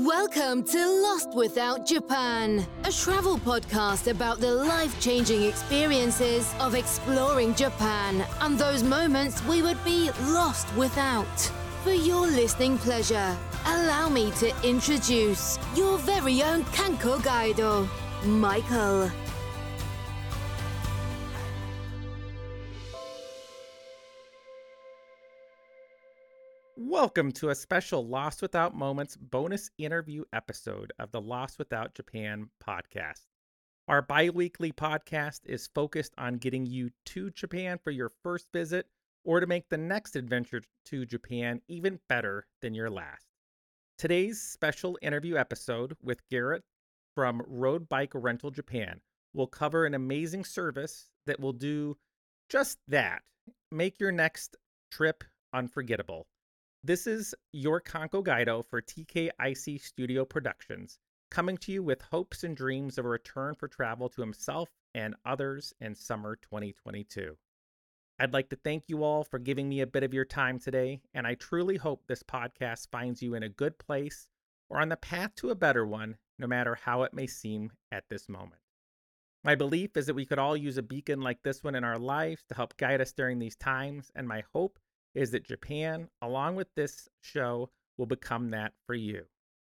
Welcome to Lost Without Japan, a travel podcast about the life changing experiences of exploring Japan and those moments we would be lost without. For your listening pleasure, allow me to introduce your very own Kanko Guido, Michael. Welcome to a special Lost Without Moments bonus interview episode of the Lost Without Japan podcast. Our bi weekly podcast is focused on getting you to Japan for your first visit or to make the next adventure to Japan even better than your last. Today's special interview episode with Gareth from Road Bike Rental Japan will cover an amazing service that will do just that make your next trip unforgettable. This is your Kanko Guido for TKIC Studio Productions, coming to you with hopes and dreams of a return for travel to himself and others in summer 2022. I'd like to thank you all for giving me a bit of your time today, and I truly hope this podcast finds you in a good place or on the path to a better one, no matter how it may seem at this moment. My belief is that we could all use a beacon like this one in our lives to help guide us during these times, and my hope is that Japan, along with this show, will become that for you.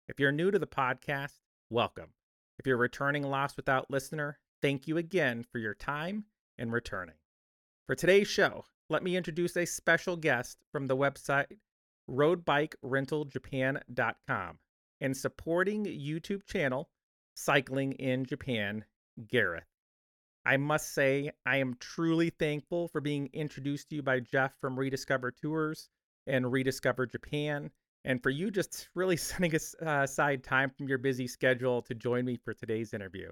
If you're new to the podcast, welcome. If you're returning Lost Without listener, thank you again for your time and returning. For today's show, let me introduce a special guest from the website roadbikerentaljapan.com and supporting YouTube channel Cycling in Japan, Gareth. I must say, I am truly thankful for being introduced to you by Jeff from Rediscover Tours and Rediscover Japan, and for you just really setting uh, aside time from your busy schedule to join me for today's interview.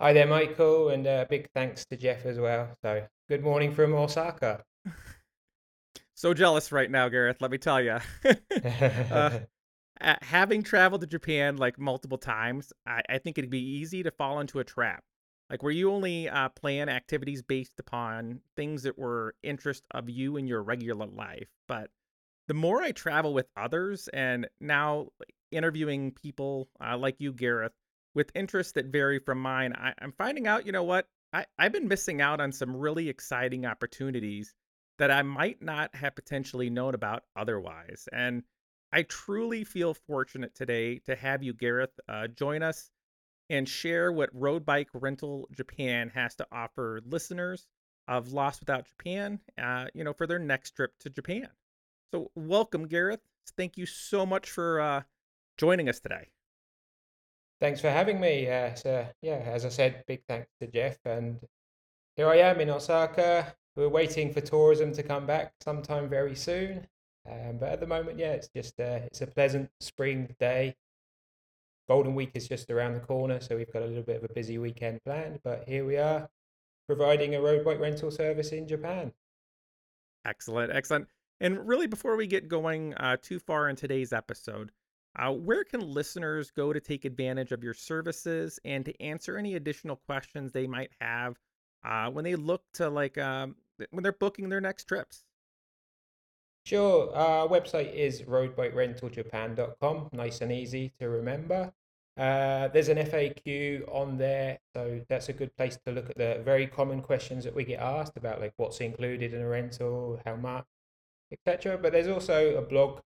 Hi there, Michael, and uh, big thanks to Jeff as well. So, good morning from Osaka. so jealous right now, Gareth, let me tell you. uh, having traveled to Japan like multiple times, I, I think it'd be easy to fall into a trap like were you only uh, plan activities based upon things that were interest of you in your regular life? But the more i travel with others and now interviewing people uh, like you gareth with interests that vary from mine I, i'm finding out you know what? I, i've been missing out on some really exciting opportunities that i might not have potentially known about otherwise. And i truly feel fortunate today to have you gareth uh, join us and share what Road Bike Rental Japan has to offer listeners of Lost Without Japan, uh, you know, for their next trip to Japan. So, welcome, Gareth. Thank you so much for uh, joining us today. Thanks for having me. Uh, so, yeah, as I said, big thanks to Jeff. And here I am in Osaka. We're waiting for tourism to come back sometime very soon. Um, but at the moment, yeah, it's just uh, it's a pleasant spring day. Golden Week is just around the corner, so we've got a little bit of a busy weekend planned. But here we are, providing a road bike rental service in Japan. Excellent, excellent. And really, before we get going uh, too far in today's episode, uh, where can listeners go to take advantage of your services and to answer any additional questions they might have uh, when they look to like um, when they're booking their next trips? Sure. Our website is roadbikerentaljapan.com. Nice and easy to remember. Uh, there's an FAQ on there, so that's a good place to look at the very common questions that we get asked about, like what's included in a rental, how much, etc. But there's also a blog.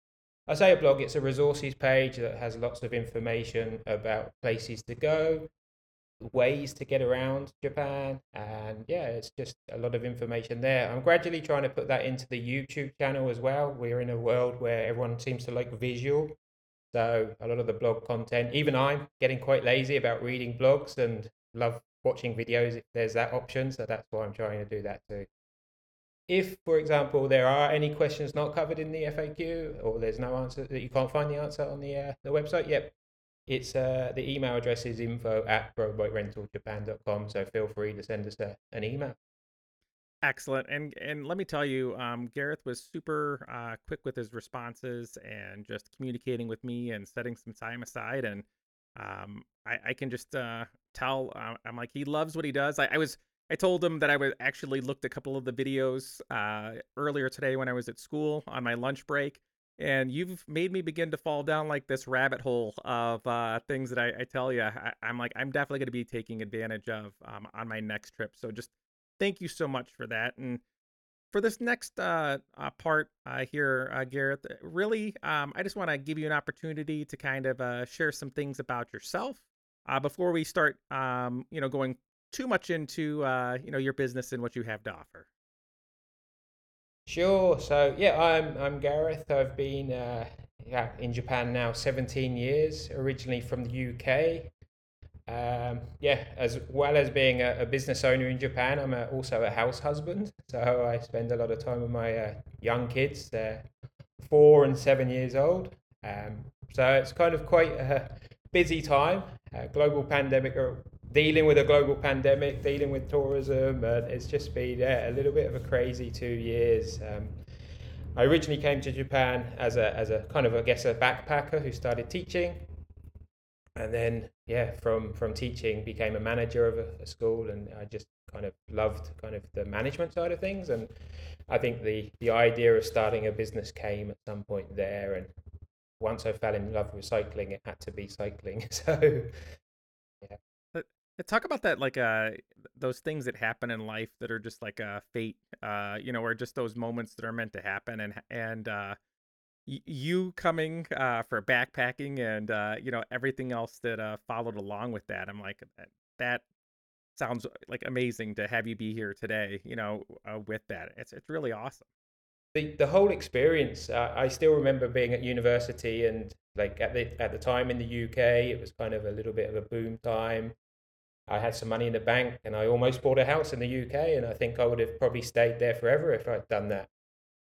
I say a blog; it's a resources page that has lots of information about places to go, ways to get around Japan. And yeah, it's just a lot of information there. I'm gradually trying to put that into the YouTube channel as well. We're in a world where everyone seems to like visual. So a lot of the blog content, even I'm getting quite lazy about reading blogs and love watching videos if there's that option. So that's why I'm trying to do that too. If, for example, there are any questions not covered in the FAQ or there's no answer that you can't find the answer on the uh, the website, yep, it's uh, the email address is info at roadbikerentaljapan.com. So feel free to send us a, an email. Excellent. And and let me tell you, um, Gareth was super uh, quick with his responses and just communicating with me and setting some time aside. And um, I, I can just uh, tell uh, I'm like he loves what he does. I, I was I told him that I was actually looked a couple of the videos uh, earlier today when I was at school on my lunch break and you've made me begin to fall down like this rabbit hole of uh, things that I, I tell you I, am like I'm definitely going to be taking advantage of um, on my next trip. So just thank you so much for that. And for this next uh, uh, part uh, here, uh, Gareth, uh, really, um, I just want to give you an opportunity to kind of share some things about yourself before we start, um, you know, going too much into you know your business and what you have to offer. Sure. So yeah, I'm I'm Gareth. I've been uh, yeah in Japan now 17 years. Originally from the UK. Um, yeah, as well as being a, a business owner in Japan, I'm a, also a house husband. So I spend a lot of time with my uh, young kids. They're four and seven years old. Um, so it's kind of quite a busy time. Uh, global pandemic dealing with a global pandemic, dealing with tourism, and it's just been yeah, a little bit of a crazy two years. Um, I originally came to Japan as a as a kind of I guess a backpacker who started teaching, and then yeah, from from teaching became a manager of a, a school, and I just kind of loved kind of the management side of things, and I think the the idea of starting a business came at some point there, and once I fell in love with cycling, it had to be cycling. So Talk about that, like uh, those things that happen in life that are just like a fate, uh, you know, or just those moments that are meant to happen, and and uh, you coming uh for backpacking, and uh, you know everything else that uh followed along with that. I'm like, that sounds like amazing to have you be here today, you know, uh, with that. It's it's really awesome. The the whole experience. Uh, I still remember being at university and like at the at the time in the UK, it was kind of a little bit of a boom time. I had some money in the bank and I almost bought a house in the UK. And I think I would have probably stayed there forever if I'd done that.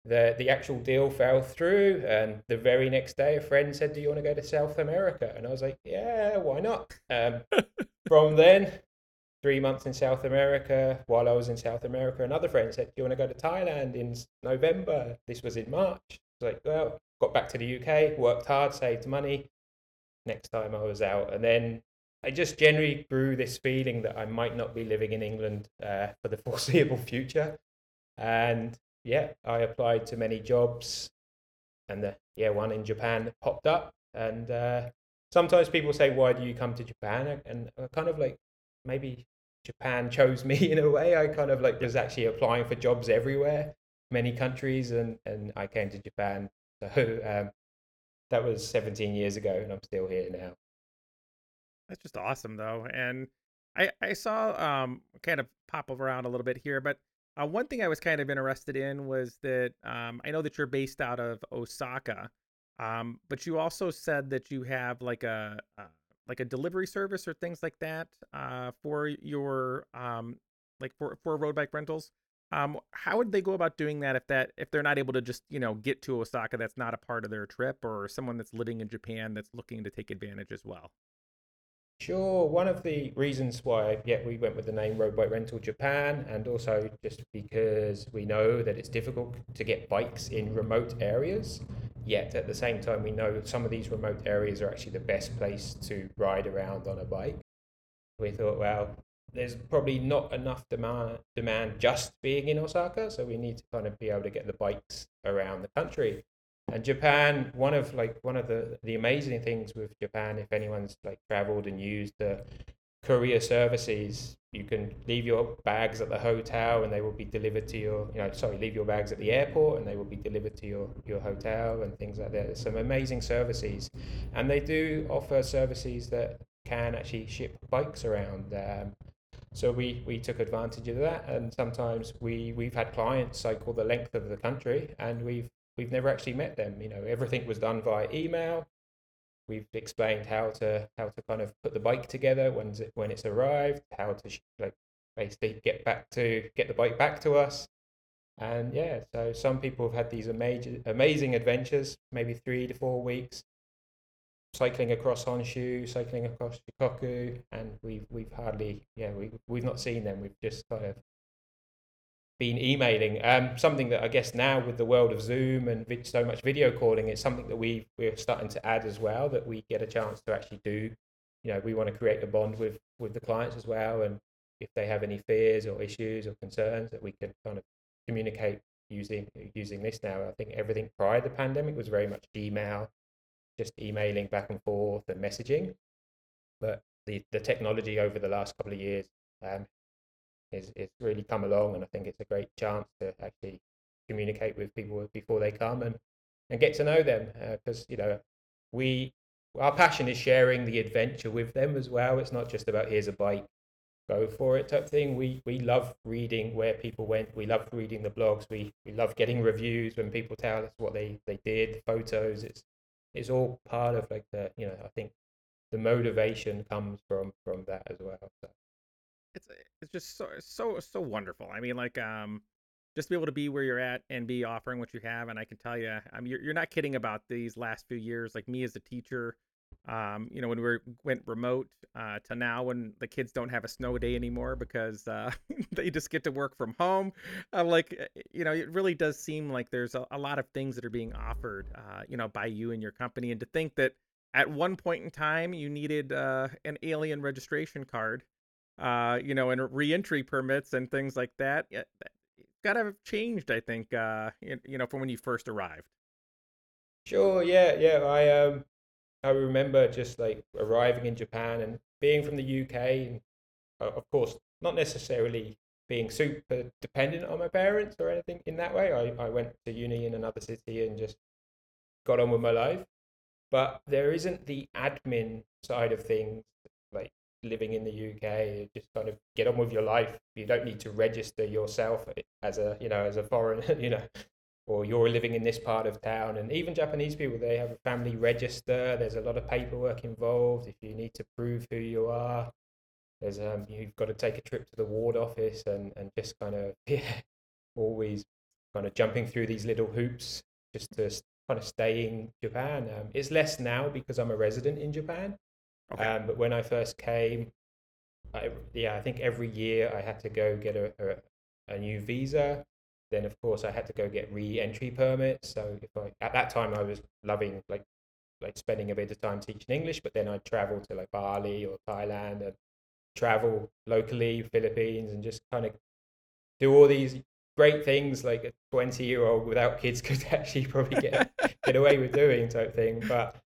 The, the actual deal fell through. And the very next day, a friend said, Do you want to go to South America? And I was like, Yeah, why not? Um, from then, three months in South America. While I was in South America, another friend said, Do you want to go to Thailand in November? This was in March. I was like, Well, got back to the UK, worked hard, saved money. Next time I was out. And then I just generally grew this feeling that I might not be living in England uh, for the foreseeable future. And yeah, I applied to many jobs, and the, yeah, one in Japan popped up. And uh, sometimes people say, "Why do you come to Japan?" And I kind of like maybe Japan chose me in a way. I kind of like was actually applying for jobs everywhere, many countries, and and I came to Japan. So um, that was 17 years ago, and I'm still here now. That's just awesome, though. And I I saw um kind of pop around a little bit here, but uh, one thing I was kind of interested in was that um, I know that you're based out of Osaka, um, but you also said that you have like a uh, like a delivery service or things like that uh, for your um, like for for road bike rentals. Um, how would they go about doing that if that if they're not able to just you know get to Osaka? That's not a part of their trip, or someone that's living in Japan that's looking to take advantage as well. Sure. One of the reasons why, yeah, we went with the name Road Bike Rental Japan, and also just because we know that it's difficult to get bikes in remote areas. Yet at the same time, we know that some of these remote areas are actually the best place to ride around on a bike. We thought, well, there's probably not enough demand demand just being in Osaka, so we need to kind of be able to get the bikes around the country. And Japan, one of like one of the the amazing things with Japan, if anyone's like traveled and used the courier services, you can leave your bags at the hotel and they will be delivered to your, you know, sorry, leave your bags at the airport and they will be delivered to your your hotel and things like that. There's some amazing services, and they do offer services that can actually ship bikes around. Um, so we, we took advantage of that, and sometimes we we've had clients cycle the length of the country, and we've we've never actually met them. You know, everything was done via email. We've explained how to how to kind of put the bike together when it, when it's arrived, how to like basically get back to get the bike back to us. And yeah, so some people have had these amazing amazing adventures, maybe three to four weeks, cycling across Honshu, cycling across Shikoku, and we've we've hardly yeah we we've not seen them. We've just kind of been emailing. Um, something that I guess now with the world of Zoom and so much video calling, it's something that we we're starting to add as well. That we get a chance to actually do. You know, we want to create a bond with with the clients as well, and if they have any fears or issues or concerns, that we can kind of communicate using using this now. I think everything prior to the pandemic was very much Gmail, just emailing back and forth and messaging. But the, the technology over the last couple of years um, is, is really come along, and I think it's a great chance to actually communicate with people before they come and, and get to know them. Because uh, you know, we our passion is sharing the adventure with them as well. It's not just about here's a bike, go for it type thing. We we love reading where people went. We love reading the blogs. We we love getting reviews when people tell us what they they did, photos. It's it's all part of like the you know I think the motivation comes from from that as well. So. It's it's just so so so wonderful. I mean, like um, just to be able to be where you're at and be offering what you have. And I can tell you, I mean, you're you're not kidding about these last few years. Like me as a teacher, um, you know, when we went remote uh, to now when the kids don't have a snow day anymore because uh, they just get to work from home. Uh, like, eh, you know, it really does seem like there's a, a lot of things that are being offered, uh, you know, by you and your company. And to think that at one point in time you needed uh, an alien registration card, uh, you know, and reentry permits and things like that, it, got to have changed, I think, you know, from when you first arrived. Sure. Yeah. Yeah. I um I remember just like arriving in Japan and being from the UK, and uh, of course, not necessarily being super dependent on my parents or anything in that way. I, I went to uni in another city and just got on with my life. But there isn't the admin side of things, like living in the UK, just kind of get on with your life. You don't need to register yourself as a, you know, as a foreign, you know, or you're living in this part of town. And even Japanese people, they have a family register. There's a lot of paperwork involved. If you need to prove who you are, there's um, you've got to take a trip to the ward office and, and just kind of yeah, always kind of jumping through these little hoops just to kind of stay in Japan. Um, it's less now because I'm a resident in Japan. Okay. Um, but when I first came, I, yeah, I think every year I had to go get a, a, a new visa then of course I had to go get re-entry permits. So if I at that time I was loving like like spending a bit of time teaching English, but then I'd travel to like Bali or Thailand and travel locally, Philippines, and just kind of do all these great things like a 20 year old without kids could actually probably get get away with doing type thing. But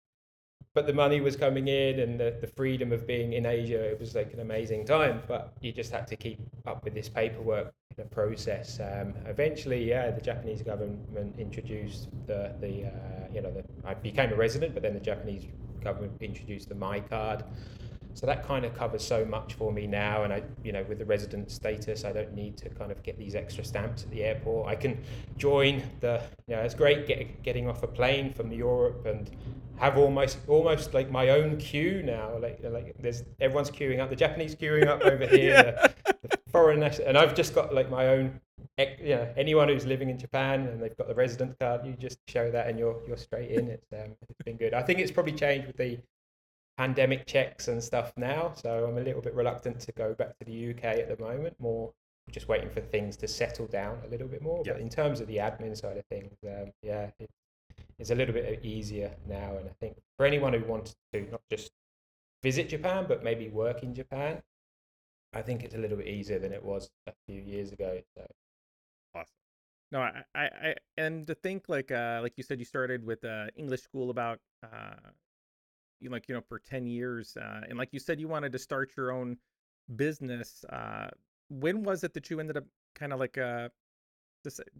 but the money was coming in and the, the freedom of being in Asia, it was like an amazing time. But you just had to keep up with this paperwork the process. Um, eventually, yeah, the Japanese government introduced the the uh, you know the, I became a resident, but then the Japanese government introduced the My Card. So that kind of covers so much for me now, and I, you know, with the resident status, I don't need to kind of get these extra stamps at the airport. I can join the, you know, it's great get, getting off a plane from Europe and have almost almost like my own queue now. Like like there's everyone's queuing up. The Japanese queuing up over here. yeah. the, the foreign and I've just got like my own. You know, anyone who's living in Japan and they've got the resident card, you just show that and you're you're straight in. It's um, it's been good. I think it's probably changed with the pandemic checks and stuff now. So I'm a little bit reluctant to go back to the UK at the moment. More just waiting for things to settle down a little bit more. Yeah. But in terms of the admin side of things, um, yeah, it, it's a little bit easier now. And I think for anyone who wants to not just visit Japan, but maybe work in Japan, I think it's a little bit easier than it was a few years ago. So. Awesome. No, I, I, I, and to think like, uh, like you said, you started with uh, English school about, uh, like you know, for ten years, uh, and like you said, you wanted to start your own business. Uh, when was it that you ended up kind of like uh,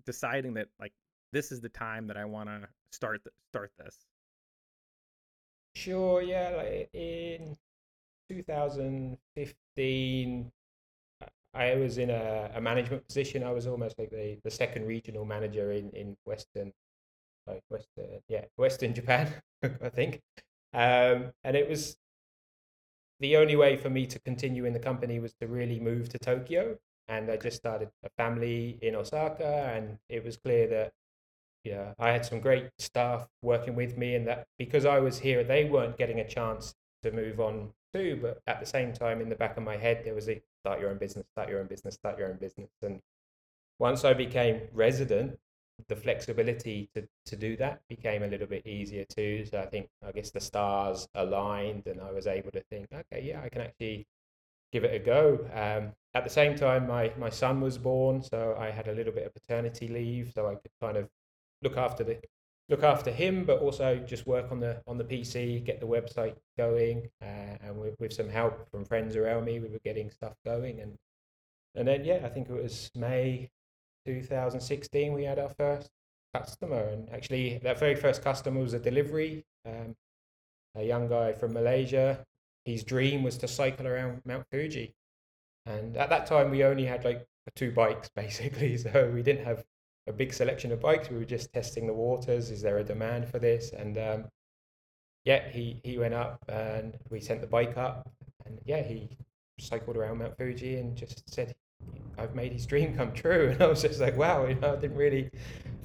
deciding that like this is the time that I want to start th- start this? Sure. Yeah. Like in 2015, I was in a, a management position. I was almost like the, the second regional manager in in Western, like Western, yeah, Western Japan, I think. Um, and it was the only way for me to continue in the company was to really move to Tokyo. And I just started a family in Osaka, and it was clear that yeah, I had some great staff working with me, and that because I was here, they weren't getting a chance to move on too. But at the same time, in the back of my head, there was a start your own business, start your own business, start your own business. And once I became resident, the flexibility to, to do that became a little bit easier too. So I think, I guess the stars aligned, and I was able to think, okay, yeah, I can actually give it a go. Um, at the same time, my my son was born, so I had a little bit of paternity leave, so I could kind of look after the look after him, but also just work on the on the PC, get the website going, uh, and with, with some help from friends around me, we were getting stuff going, and and then yeah, I think it was May 2016 we had our first customer, and actually that very first customer was a delivery, um, a young guy from Malaysia. His dream was to cycle around Mount Fuji, and at that time we only had like two bikes basically, so we didn't have a big selection of bikes. We were just testing the waters. Is there a demand for this? And um, yeah, he he went up and we sent the bike up, and yeah, he cycled around Mount Fuji and just said, "I've made his dream come true." And I was just like, "Wow!" You know, I didn't really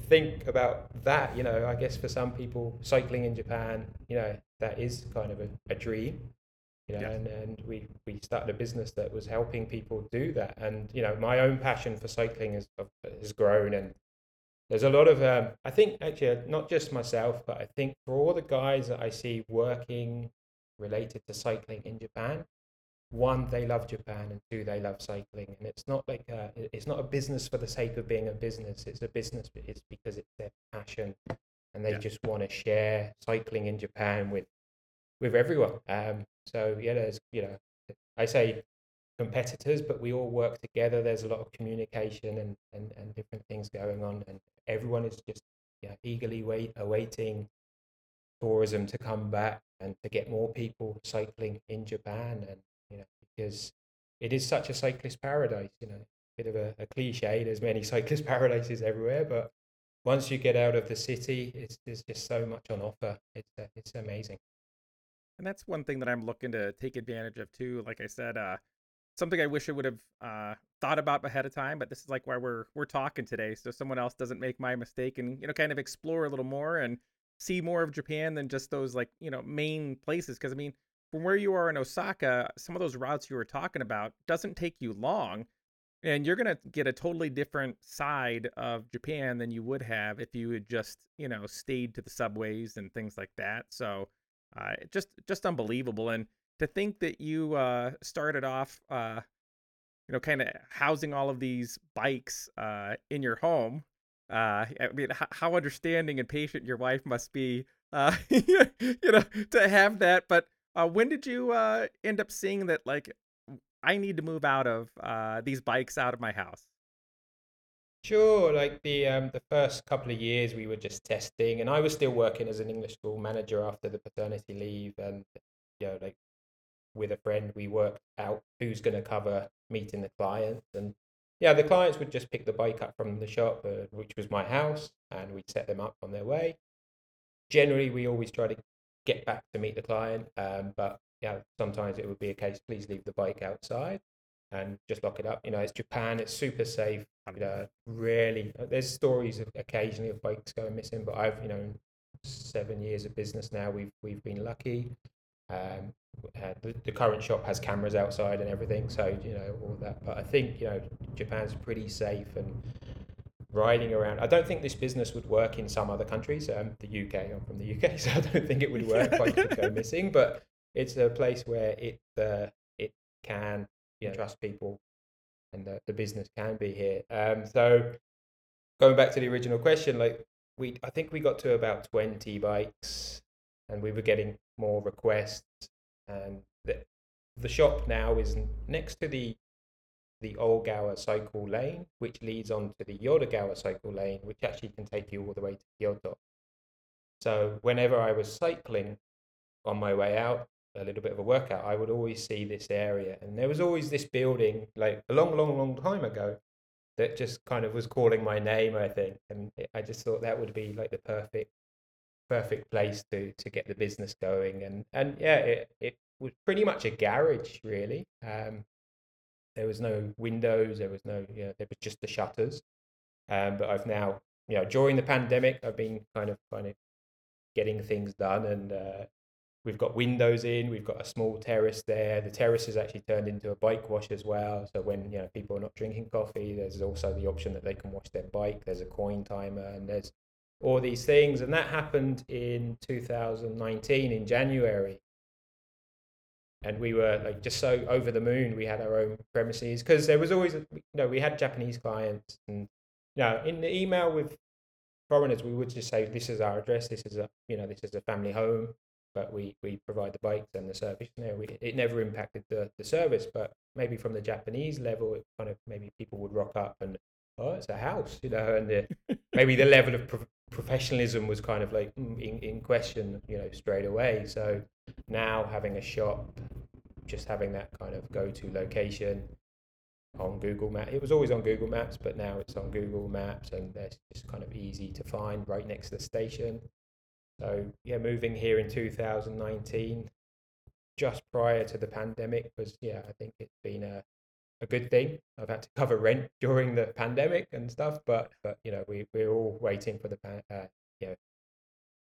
think about that. You know, I guess for some people, cycling in Japan, you know, that is kind of a, a dream. You know, and, and we, we started a business that was helping people do that. And, you know, my own passion for cycling has, has grown and there's a lot of um, i think actually uh, not just myself but i think for all the guys that i see working related to cycling in japan one they love japan and two they love cycling and it's not like a, it's not a business for the sake of being a business it's a business it's because it's their passion and they yeah. just want to share cycling in japan with with everyone um so yeah there's you know i say competitors, but we all work together. There's a lot of communication and, and, and different things going on, and everyone is just yeah, eagerly wait, awaiting tourism to come back and to get more people cycling in Japan. And because it is such a cyclist paradise, you know, bit of a, a cliche. There's many cyclist paradises everywhere, but once you get out of the city, it's there's just so much on offer. It's uh, it's amazing. And that's one thing that I'm looking to take advantage of too. Like I said, uh, something I wish I would have uh, thought about ahead of time. But this is like why we're we're talking today, so someone else doesn't make my mistake, and you know, kind of explore a little more and see more of Japan than just those like you know main places. Because I mean, from where you are in Osaka, some of those routes you were talking about doesn't take you long, and you're gonna get a totally different side of Japan than you would have if you had just you know stayed to the subways and things like that. So, uh, just just unbelievable and to think that you uh, started off, uh, you know, kind of housing all of these bikes uh, in your home. Uh, I mean, h- how understanding and patient your wife must be, uh, you know, to have that. But uh, when did you end up seeing that, like, I need to move out of these bikes out of my house? Sure, like the um, the first couple of years we were just testing, and I was still working as an English school manager after the paternity leave, and you know, like with a friend, we worked out who's going to cover meeting the clients. And yeah, the clients would just pick the bike up from the shop, uh, which was my house, and we'd set them up on their way. Generally, we always try to get back to meet the client, um, but yeah, sometimes it would be a case, please leave the bike outside and just lock it up. You know, it's Japan, it's super safe. You know, rarely, uh, there's stories of, occasionally of bikes going missing, but I've, you know, seven years of business now, we've, we've been lucky. Um, uh, the, the, current shop has cameras outside and everything, so you know all that. But I think you know Japan's pretty safe and riding around. I don't think this business would work in some other countries. Um, the UK, I'm from the UK, so I don't think it would work if I could go missing. But it's a place where it uh, it can you know, trust people, and the, the business can be here. Um, so going back to the original question, like we, I think we got to about 20 bikes, and we were getting more requests. And the, the shop now is next to the the Okawa cycle lane, which leads on to the Yodogawa cycle lane, which actually can take you all the way to Kyoto. So whenever I was cycling on my way out, a little bit of a workout, I would always see this area. And there was always this building, like a long, long, long time ago, that just kind of was calling my name, I think. And I just thought that would be like the perfect perfect place to to get the business going and and yeah it, it was pretty much a garage really um, there was no windows there was no you know, there was just the shutters um, but i've now you know during the pandemic i've been kind of kind of getting things done and uh, we've got windows in we've got a small terrace there the terrace is actually turned into a bike wash as well so when you know people are not drinking coffee there's also the option that they can wash their bike there's a coin timer and there's all these things. And that happened in 2019 in January. And we were like just so over the moon. We had our own premises because there was always, you know, we had Japanese clients, and you know, in the email with foreigners, we would just say, "This is our address. This is a, you know, this is a family home." But we, we provide the bikes and the service. You know, we, it never impacted the, the service, but maybe from the Japanese level, it kind of maybe people would rock up and oh, it's a house, you know, and the, maybe the level of pro- professionalism was kind of like in, in question, you know, straight away. So now having a shop, just having that kind of go-to location on Google Maps. It was always on Google Maps, but now it's on Google Maps, and it's just kind of easy to find right next to the station. So yeah, moving here in 2019, just prior to the pandemic, was yeah, I think it's been a a good thing. I've had to cover rent during the pandemic and stuff, but but you know we we're all waiting for the uh, you know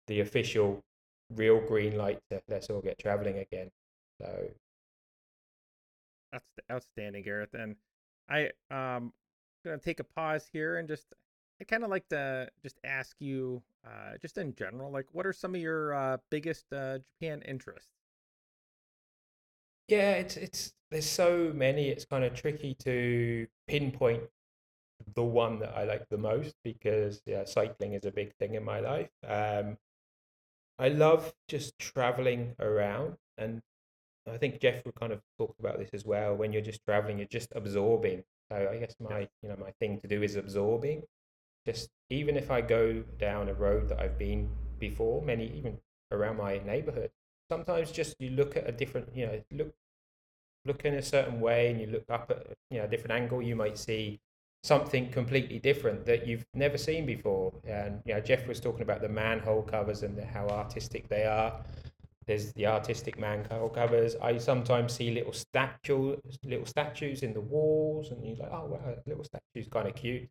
the official real green light to let's all get traveling again. So that's outstanding, Gareth. And I um gonna take a pause here and just I kind of like to just ask you, uh, just in general, like what are some of your uh, biggest uh, Japan interests? Yeah, it's it's there's so many. It's kind of tricky to pinpoint the one that I like the most because yeah, cycling is a big thing in my life. Um, I love just traveling around, and I think Jeff would kind of talk about this as well. When you're just traveling, you're just absorbing. So I guess my you know my thing to do is absorbing. Just even if I go down a road that I've been before, many even around my neighborhood, sometimes just you look at a different you know look look in a certain way and you look up at you know a different angle, you might see something completely different that you've never seen before. And you know, Jeff was talking about the manhole covers and the, how artistic they are. There's the artistic manhole covers. I sometimes see little statue, little statues in the walls, and you're like, oh wow, little statue's kind of cute.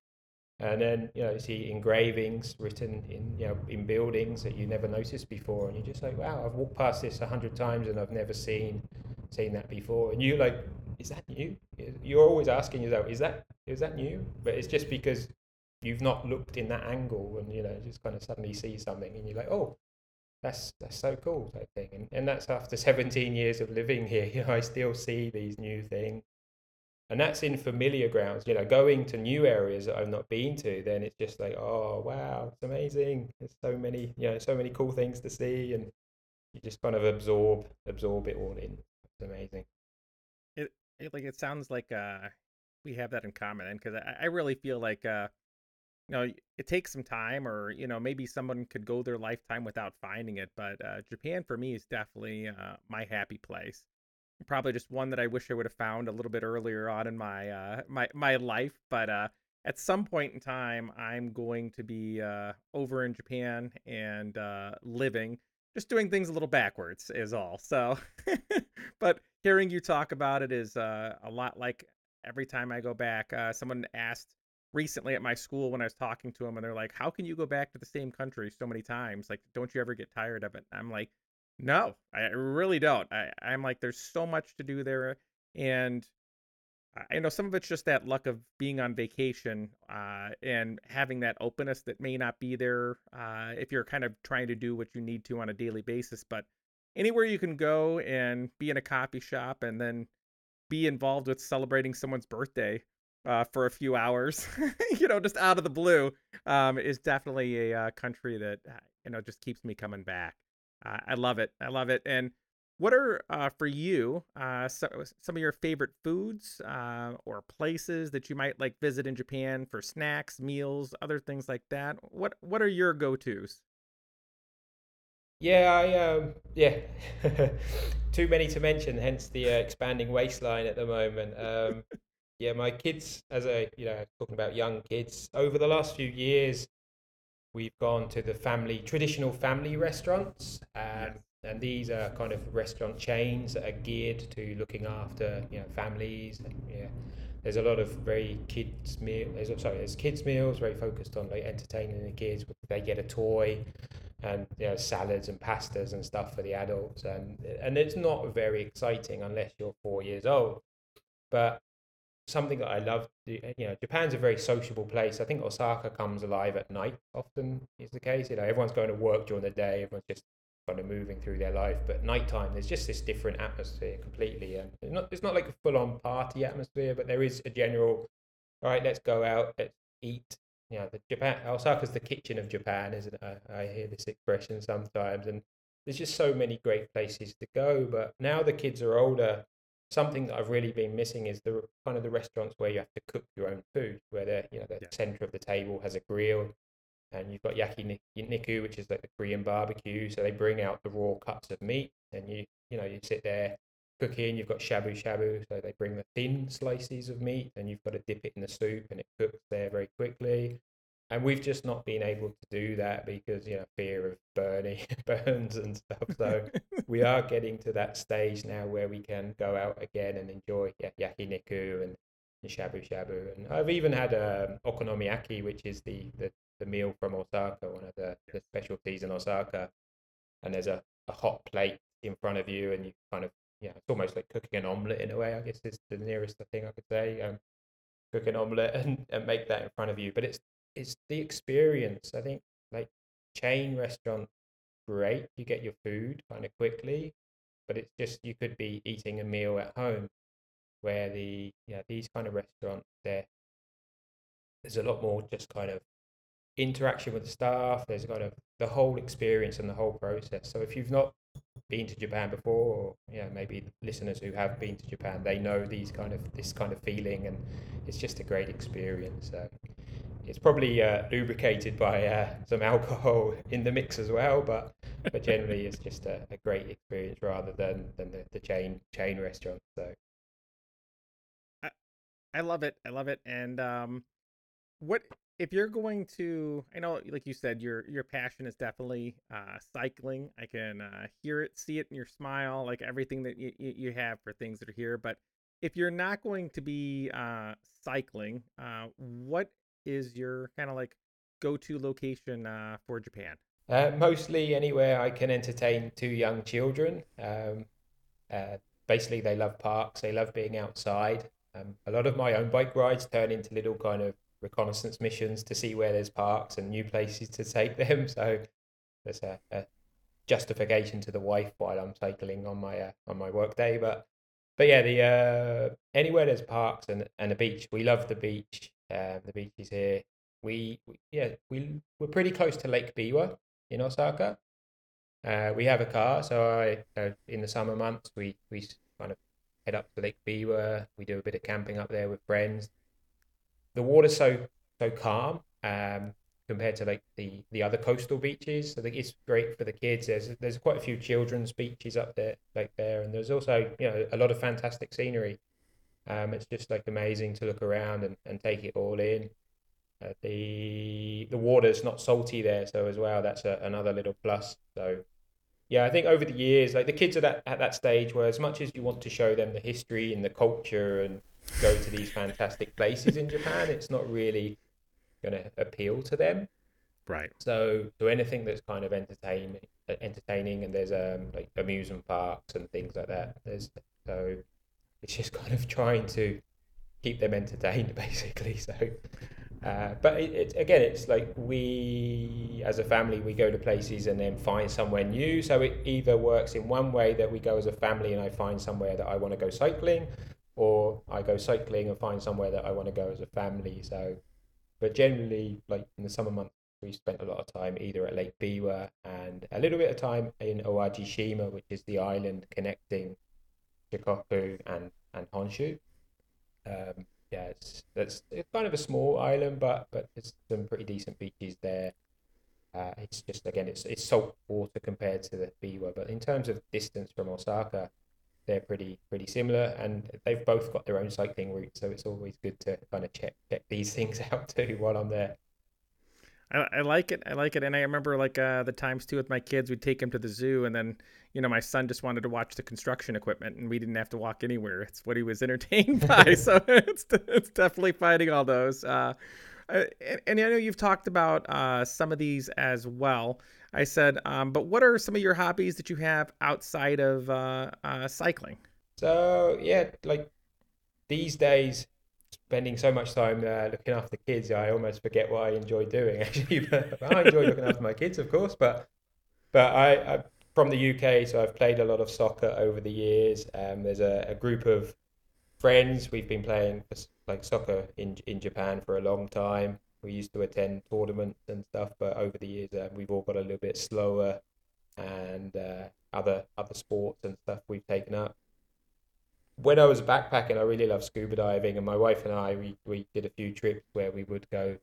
And then you know, you see engravings written in you know in buildings that you never noticed before, and you're just like, wow, I've walked past this a hundred times and I've never seen seen that before. And you like, is that new? You're always asking yourself, is that is that new? But it's just because you've not looked in that angle, and you know, just kind of suddenly see something, and you're like, oh, that's that's so cool type thing. And and that's after 17 years of living here. You know, I still see these new things and that's in familiar grounds you know going to new areas that i've not been to then it's just like oh wow it's amazing there's so many you know so many cool things to see and you just kind of absorb absorb it all in it's amazing it, like it sounds like uh we have that in common because I, I really feel like uh you know it takes some time or you know maybe someone could go their lifetime without finding it but uh, japan for me is definitely uh, my happy place probably just one that I wish I would have found a little bit earlier on in my uh, my my life. But uh, at some point in time, I'm going to be uh, over in Japan and uh, living, just doing things a little backwards is all. So, but hearing you talk about it is uh, a lot like every time I go back. Uh, someone asked recently at my school when I was talking to them, and they're like, "How can you go back to the same country so many times? Like, don't you ever get tired of it?" I'm like no, I really don't. I, I'm like, there's so much to do there, and I know some of it's just that luck of being on vacation uh, and having that openness that may not be there uh, if you're kind of trying to do what you need to on a daily basis. But anywhere you can go and be in a coffee shop and then be involved with celebrating someone's birthday uh, for a few hours, you know, just out of the blue, um, is definitely a uh, country that uh, you know just keeps me coming back. Uh, I love it. I love it. And what are uh, for you uh, so, some of your favorite foods or places that you might like visit in Japan for snacks, meals, other things like that? What What are your go tos? Yeah, I um, yeah, too many to mention. Hence the uh, expanding waistline at the moment. Um, yeah, my kids, as a you know, talking about young kids, over the last few years, we've gone to the family traditional family restaurants yes. and these are kind of restaurant chains that are geared to looking after you know families and yeah there's a lot of very kids meal there's sorry there's kids meals very focused on like entertaining the kids they get a toy and you know salads and pastas and stuff for the adults and and it's not very exciting unless you're four years old but something that I love. You know, Japan's a very sociable place. I think Osaka comes alive at night. Often is the case. You know, everyone's going to work during the day. Everyone's just kind of moving through their life. But nighttime, there's just this different atmosphere completely, and it's not it's not like a full on party atmosphere, but there is a general. All right, let's go out, let's eat. You know, the Japan Osaka's the kitchen of Japan, isn't it? I, I hear this expression sometimes, and there's just so many great places to go. But now the kids are older, something that I've really been missing is the kind of the restaurants where you have to cook your own food, where the you know the yeah. center of the table has a grill, and you've got yakiniku, which is like the Korean barbecue. So they bring out the raw cuts of meat, and you you know you sit there cooking. You've got shabu shabu, so they bring the thin slices of meat, and you've got to dip it in the soup, and it cooks there very quickly. And we've just not been able to do that because you know fear of burning burns and stuff. So we are getting to that stage now where we can go out again and enjoy yakiniku and, and shabu shabu. And I've even had um, okonomiyaki, which is the, the the meal from Osaka, one of the, the specialties in Osaka. And there's a, a hot plate in front of you, and you kind of, yeah, it's almost like cooking an omelette in a way, I guess is the nearest thing I could say. Um, cook an omelette and, and make that in front of you. But it's it's the experience. I think like chain restaurant, great. You get your food kind of quickly, but it's just you could be eating a meal at home where the yeah these kind of restaurants there there's a lot more just kind of interaction with the staff. There's kind of the whole experience and the whole process. So if you've not been to Japan before, or yeah, maybe listeners who have been to Japan, they know these kind of this kind of feeling, and it's just a great experience. Uh, it's probably uh, lubricated by uh, some alcohol in the mix as well, but but generally it's just a, a great experience rather than than the, the chain chain restaurant. So. I, I love it. I love it. And um, what if you're going to i know like you said your your passion is definitely uh cycling. I can uh hear it see it in your smile like everything that you, you have for things that are here but if you're not going to be uh cycling uh what is your kind of like go-to location uh for japan? Uh, mostly anywhere i can entertain two young children um uh basically they love parks they love being outside. Um, a lot of my own bike rides turn into little kind of reconnaissance missions to see where there's parks and new places to take them. So there's a, a justification to the wife while I'm cycling on my uh, on my work day. But but yeah, the uh, anywhere there's parks and and a beach, we love the beach. Uh, the beach is here. We, we yeah we we're pretty close to Lake Biwa in Osaka. Uh, we have a car, so I in the summer months we we kind of head up to Lake Biwa. We do a bit of camping up there with friends the water's so so calm um, compared to like the the other coastal beaches. I think it's great for the kids. There's there's quite a few children's beaches up there, like there, and there's also you know a lot of fantastic scenery. Um, it's just like amazing to look around and, and take it all in. Uh, the the water's not salty there, so as well that's a, another little plus. So yeah, I think over the years, like the kids are that at that stage where as much as you want to show them the history and the culture and go to these fantastic places in Japan, it's not really going to appeal to them. Right. So, so anything that's kind of entertaining, entertaining, and there's um like amusement parks and things like that. There's so it's just kind of trying to keep them entertained, basically. So, uh, but it, it, again, it's like we, as a family, we go to places and then find somewhere new. So it either works in one way that we go as a family and I find somewhere that I want to go cycling, or I go cycling and find somewhere that I want to go as a family. So, but generally, like in the summer months, we spent a lot of time either at Lake Biwa and a little bit of time in Awajishima, which is the island connecting Shikoku and and Honshu. Um, yeah, it's it's kind of a small island, but but there's some pretty decent beaches there. Uh, it's just again, it's it's salt water compared to the Biwa, but in terms of distance from Osaka, they're pretty pretty similar, and they've both got their own cycling route. So it's always good to kind of check check these things out too while I'm there. I, I like it. I like it, and I remember like uh, the times too with my kids. We'd take them to the zoo, and then you know my son just wanted to watch the construction equipment, and we didn't have to walk anywhere. It's what he was entertained by. so it's it's definitely finding all those. Uh, and, and, I know you've talked about uh, some of these as well. I said, um, but what are some of your hobbies that you have outside of uh, uh, cycling? So yeah, like these days, spending so much time uh, looking after kids, I almost forget what I enjoy doing. Actually, but I enjoy looking after my kids, of course. But but I, I from the UK, so I've played a lot of soccer over the years. Um, there's a, a, group of friends. We've been playing like soccer in in Japan for a long time. We used to attend tournaments and stuff, but over the years uh, we've all got a little bit slower, and uh, other other sports and stuff we've taken up. When I was backpacking, I really loved scuba diving, and my wife and I we, we did a few trips where we would go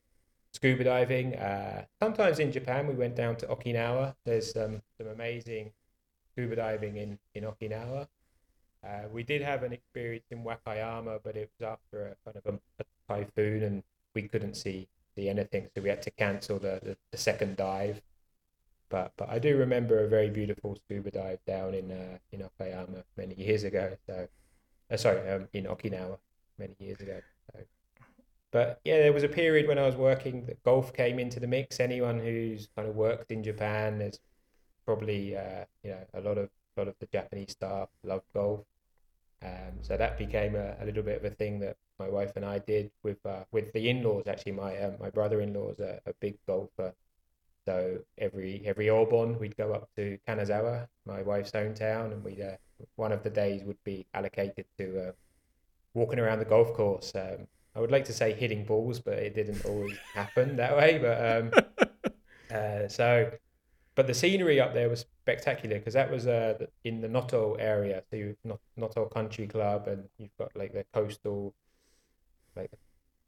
scuba diving. Uh, sometimes in Japan, we went down to Okinawa. There's some amazing scuba diving in in Okinawa. Uh, we did have an experience in Wakayama, but it was after a kind of a, a typhoon, and we couldn't see see anything, so we had to cancel the, the, the, second dive. But but I do remember a very beautiful scuba dive down in uh, in Okayama many years ago. So, uh, sorry, um, in Okinawa many years ago. So, but yeah, there was a period when I was working that golf came into the mix. Anyone who's kind of worked in Japan, there's probably uh, you know a lot of a lot of the Japanese staff love golf. Um, so that became a, a, little bit of a thing that my wife and I did with uh, with the in-laws. Actually, my um, my brother-in-law is a, a big golfer. So every every Obon, we'd go up to Kanazawa, my wife's hometown, and we uh, one of the days would be allocated to uh, walking around the golf course. Um, I would like to say hitting balls, but it didn't always happen that way. But um, uh, so but the scenery up there was spectacular because that was uh, in the Noto area. So you've Noto Country Club, and you've got like the coastal, like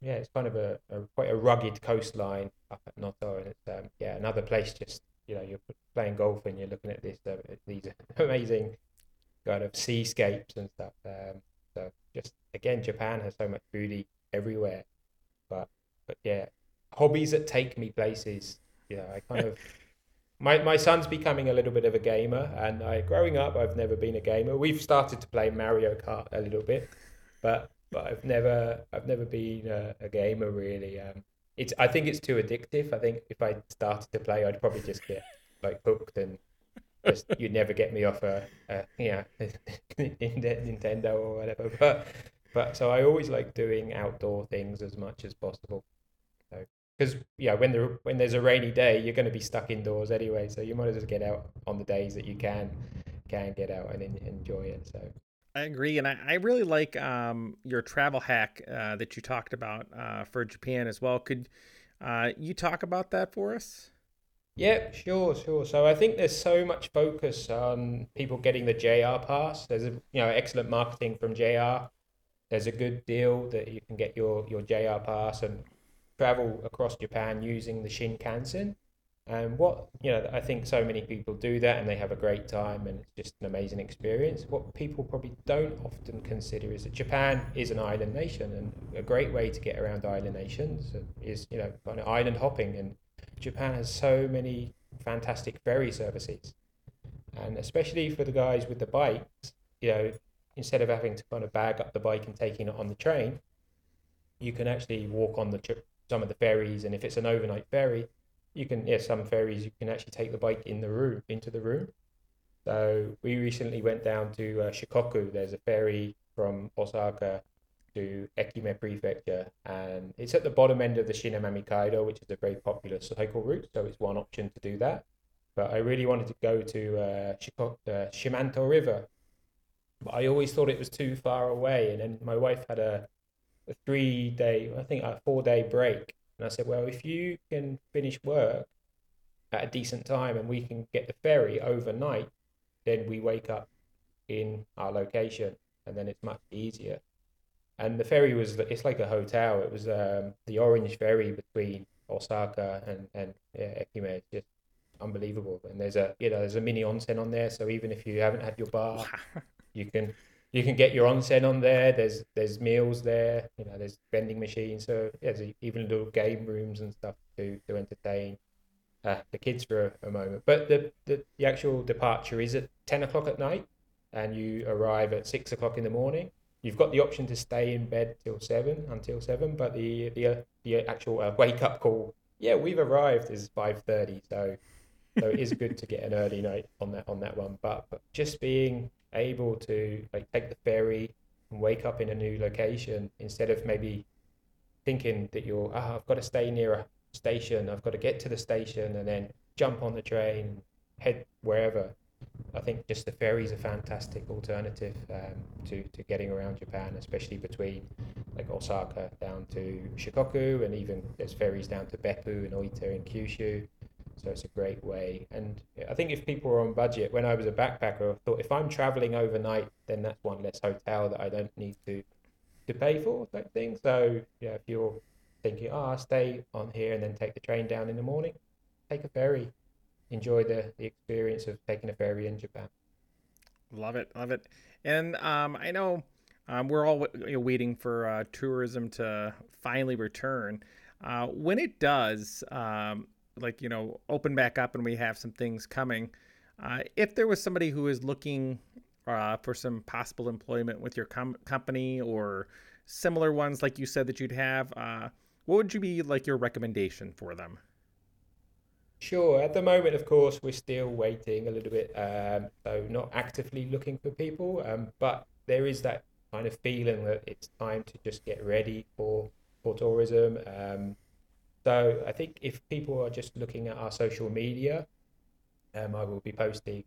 yeah, it's kind of a, a quite a rugged coastline up at Noto, and it's um, yeah another place. Just you know, you're playing golf and you're looking at this uh, these amazing kind of seascapes and stuff. Um, so just again, Japan has so much beauty everywhere, but but yeah, hobbies that take me places. You know, I kind of my my son's becoming a little bit of a gamer, and I growing up, I've never been a gamer. We've started to play Mario Kart a little bit, but but I've never I've never been a, a gamer really. Um, it's I think it's too addictive. I think if I started to play, I'd probably just get like hooked and just you'd never get me off a, a yeah Nintendo or whatever. But but so I always like doing outdoor things as much as possible because yeah, when there when there's a rainy day, you're going to be stuck indoors anyway. So you might as well get out on the days that you can can get out and enjoy it. So I agree, and I, I really like um, your travel hack uh, that you talked about uh, for Japan as well. Could uh, you talk about that for us? Yeah, sure, sure. So I think there's so much focus on people getting the JR pass. There's a you know excellent marketing from JR. There's a good deal that you can get your your JR pass and travel across Japan using the Shinkansen. And what, you know, I think so many people do that and they have a great time and it's just an amazing experience. What people probably don't often consider is that Japan is an island nation and a great way to get around island nations is, you know, kind of island hopping. And Japan has so many fantastic ferry services. And especially for the guys with the bikes, you know, instead of having to kind of bag up the bike and taking it on the train, you can actually walk on the some of the ferries, and if it's an overnight ferry, you can yeah some ferries you can actually take the bike in the room into the room. So we recently went down to uh, Shikoku. There's a ferry from Osaka to Ehime Prefecture, and it's at the bottom end of the Shimanami Kaido, which is a very popular cycle route. So it's one option to do that. But I really wanted to go to uh, Shikoku, uh, Shimanto River, but I always thought it was too far away. And then my wife had a a three day, I think a four day break. And I said, well, if you can finish work at a decent time and we can get the ferry overnight, then we wake up in our location and then it's much easier. And the ferry was, it's like a hotel. It was um, the orange ferry between Osaka and, and yeah, Ehime. It's just unbelievable. And there's a, you know, there's a mini onsen on there. So even if you haven't had your bath, you can you can get your onsen on there. There's there's meals there. You know, there's vending machines. So yeah, there's even little game rooms and stuff to to entertain uh, the kids for a, a, moment. But the, the the actual departure is at ten o'clock at night, and you arrive at six o'clock in the morning. You've got the option to stay in bed till seven until seven, but the the uh, the actual uh, wake up call, yeah, we've arrived is five thirty. So so it is good to get an early night on that on that one. But, but just being able to like take the ferry and wake up in a new location instead of maybe thinking that you're ah I've got to stay near a station I've got to get to the station and then jump on the train head wherever I think just the ferries are fantastic alternative um, to to getting around Japan, especially between like Osaka down to Shikoku, and even there's ferries down to Beppu and Oita and Kyushu. So it's a great way. And I think if people are on budget, when I was a backpacker, I thought if I'm traveling overnight, then that's one less hotel that I don't need to to pay for type thing. So yeah, if you're thinking, oh, I'll stay on here and then take the train down in the morning, take a ferry enjoy the, the experience of taking a ferry in Japan. Love it, love it. And um, I know um, we're all waiting for uh, tourism to finally return. Uh, when it does, um, like you know, open back up and we have some things coming. Uh, if there was somebody who is looking uh, for some possible employment with your com- company or similar ones, like you said that you'd have, uh, what would you be like your recommendation for them? Sure. At the moment, of course, we're still waiting a little bit, um, so not actively looking for people, um, but there is that kind of feeling that it's time to just get ready for for tourism. Um, so I think if people are just looking at our social media, um, I will be posting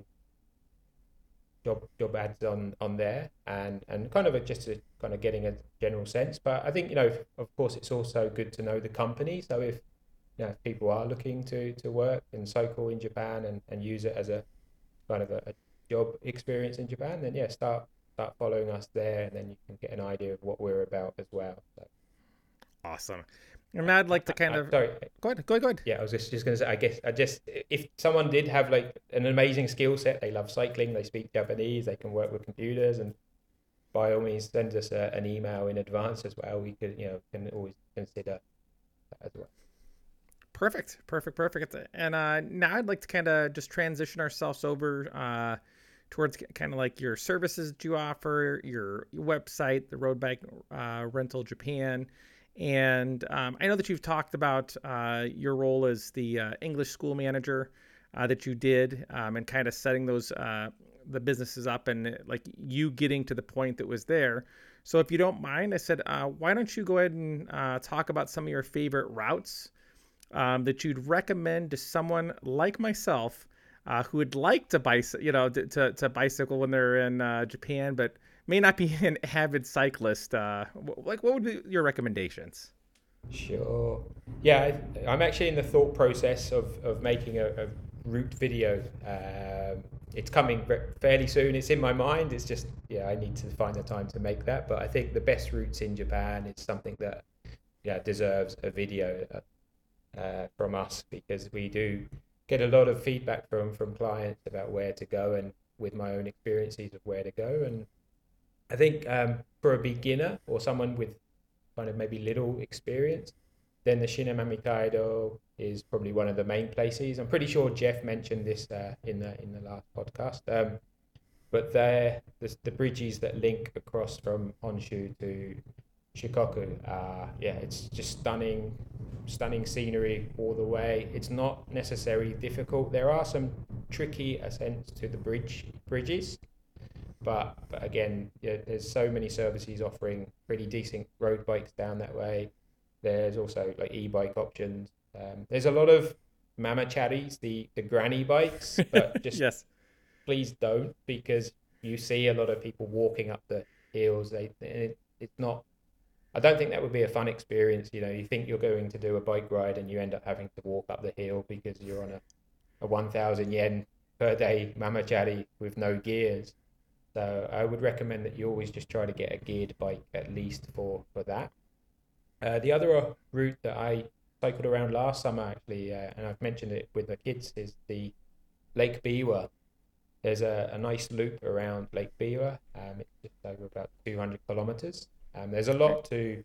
job job ads on on there and and kind of a, just a, kind of getting a general sense. But I think you know, of course, it's also good to know the company. So if you know, if people are looking to to work in Cycle in Japan and, and use it as a kind of a, a job experience in Japan, then yeah, start start following us there, and then you can get an idea of what we're about as well. So. Awesome. And I'd like to kind of sorry. Go ahead. Go ahead. Go ahead. Yeah, I was just, just going to say. I guess I just if someone did have like an amazing skill set, they love cycling, they speak Japanese, they can work with computers, and by all means send us a, an email in advance as well. We could you know can always consider that as well. Perfect, perfect, perfect. And uh, now I'd like to kind of just transition ourselves over uh, towards kind of like your services that you offer, your website, the Road Bike uh, Rental Japan. And um, I know that you've talked about uh, your role as the uh, English school manager uh, that you did um, and kind of setting those the businesses up and like you getting to the point that was there. So if you don't mind, I said, why don't you go ahead and talk about some of your favorite routes um, that you'd recommend to someone like myself uh, who would like to bicycle, you know, to, to, bicycle when they're in uh, Japan, but may not be an avid cyclist? Uh, like, what would be your recommendations? Sure. Yeah, I, am actually in the thought process of, of making a, a route video. Um, it's coming fairly soon. It's in my mind. It's just, yeah, I need to find the time to make that. But I think the best routes in Japan is something that, yeah, deserves a video uh, from us because we do get a lot of feedback from from clients about where to go and with my own experiences of where to go and I think um, for a beginner or someone with kind of maybe little experience, then the Shimanami Kaido is probably one of the main places. I'm pretty sure Jeff mentioned this uh, in the in the last podcast. Um, but there, the, the bridges that link across from Honshu to Shikoku, uh, yeah, it's just stunning, stunning scenery all the way. It's not necessarily difficult. There are some tricky ascents to the bridge bridges, but, but again, yeah, there's so many services offering pretty decent road bikes down that way. There's also like e-bike options. Um, there's a lot of mamacharis, the the granny bikes, but just yes. please don't because you see a lot of people walking up the hills. They it, it's not I don't think that would be a fun experience. You know, you think you're going to do a bike ride and you end up having to walk up the hill because you're on a, a 1,000 yen per day mamachari with no gears. So I would recommend that you always just try to get a geared bike at least for, for that. Uh, the other route that I cycled around last summer, actually, uh, and I've mentioned it with the kids, is the Lake Biwa. There's a, a nice loop around Lake Biwa. Um, it's just over about 200 kilometers. Um, there's a lot to.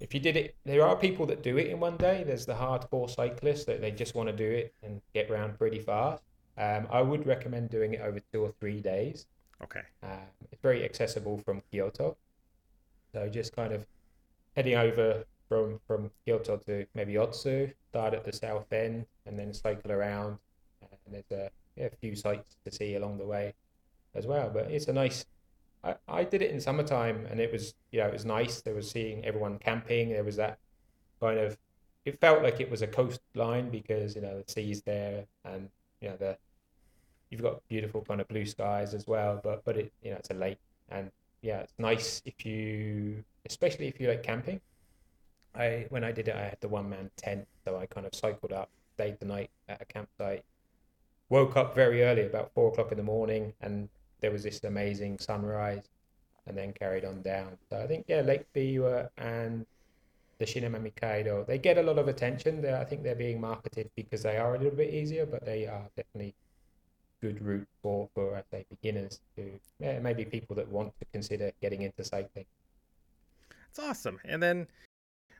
If you did it, there are people that do it in one day. There's the hardcore cyclists that they just want to do it and get around pretty fast. Um, I would recommend doing it over two or three days. Okay. Um, it's very accessible from Kyoto. So just kind of heading over from from Kyoto to maybe Otsu, start at the south end, and then cycle around. And there's a, a few sites to see along the way as well. But it's a nice I, I did it in summertime and it was you know it was nice. There was seeing everyone camping. There was that kind of it felt like it was a coastline because you know the sea's there and you know the you've got beautiful kind of blue skies as well. But but it you know it's a lake, and yeah, it's nice if you, especially if you like camping. I when I did it, I had the one man tent, so I kind of cycled up, stayed the night at a campsite, woke up very early, about four o'clock in the morning, and there was this amazing sunrise, and then carried on down. So I think yeah, Lake Biwa and the Shimanami Kaido, they get a lot of attention. They're, I think they're being marketed because they are a little bit easier, but they are definitely good route for for I'd say beginners to yeah, maybe people that want to consider getting into cycling. It's awesome. And then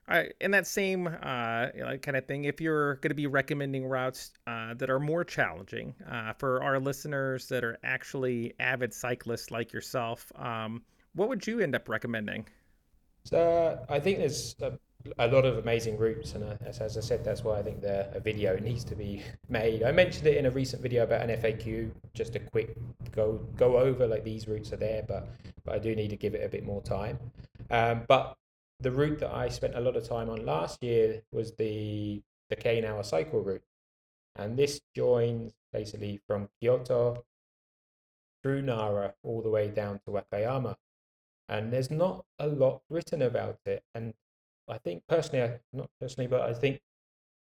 I, in that same uh, you know, kind of thing, if you're going to be recommending routes uh, that are more challenging uh, for our listeners that are actually avid cyclists like yourself, um, what would you end up recommending? So I think there's a, a lot of amazing routes, and uh, as, as, I said, that's why I think the a video needs to be made. I mentioned it in a recent video about an FAQ, just a quick go go over like these routes are there, but but I do need to give it a bit more time. Um, but the route that I spent a lot of time on last year was the the Keinawa cycle route, and this joins basically from Kyoto through Nara all the way down to Wakayama, and there's not a lot written about it. And I think personally, not personally, but I think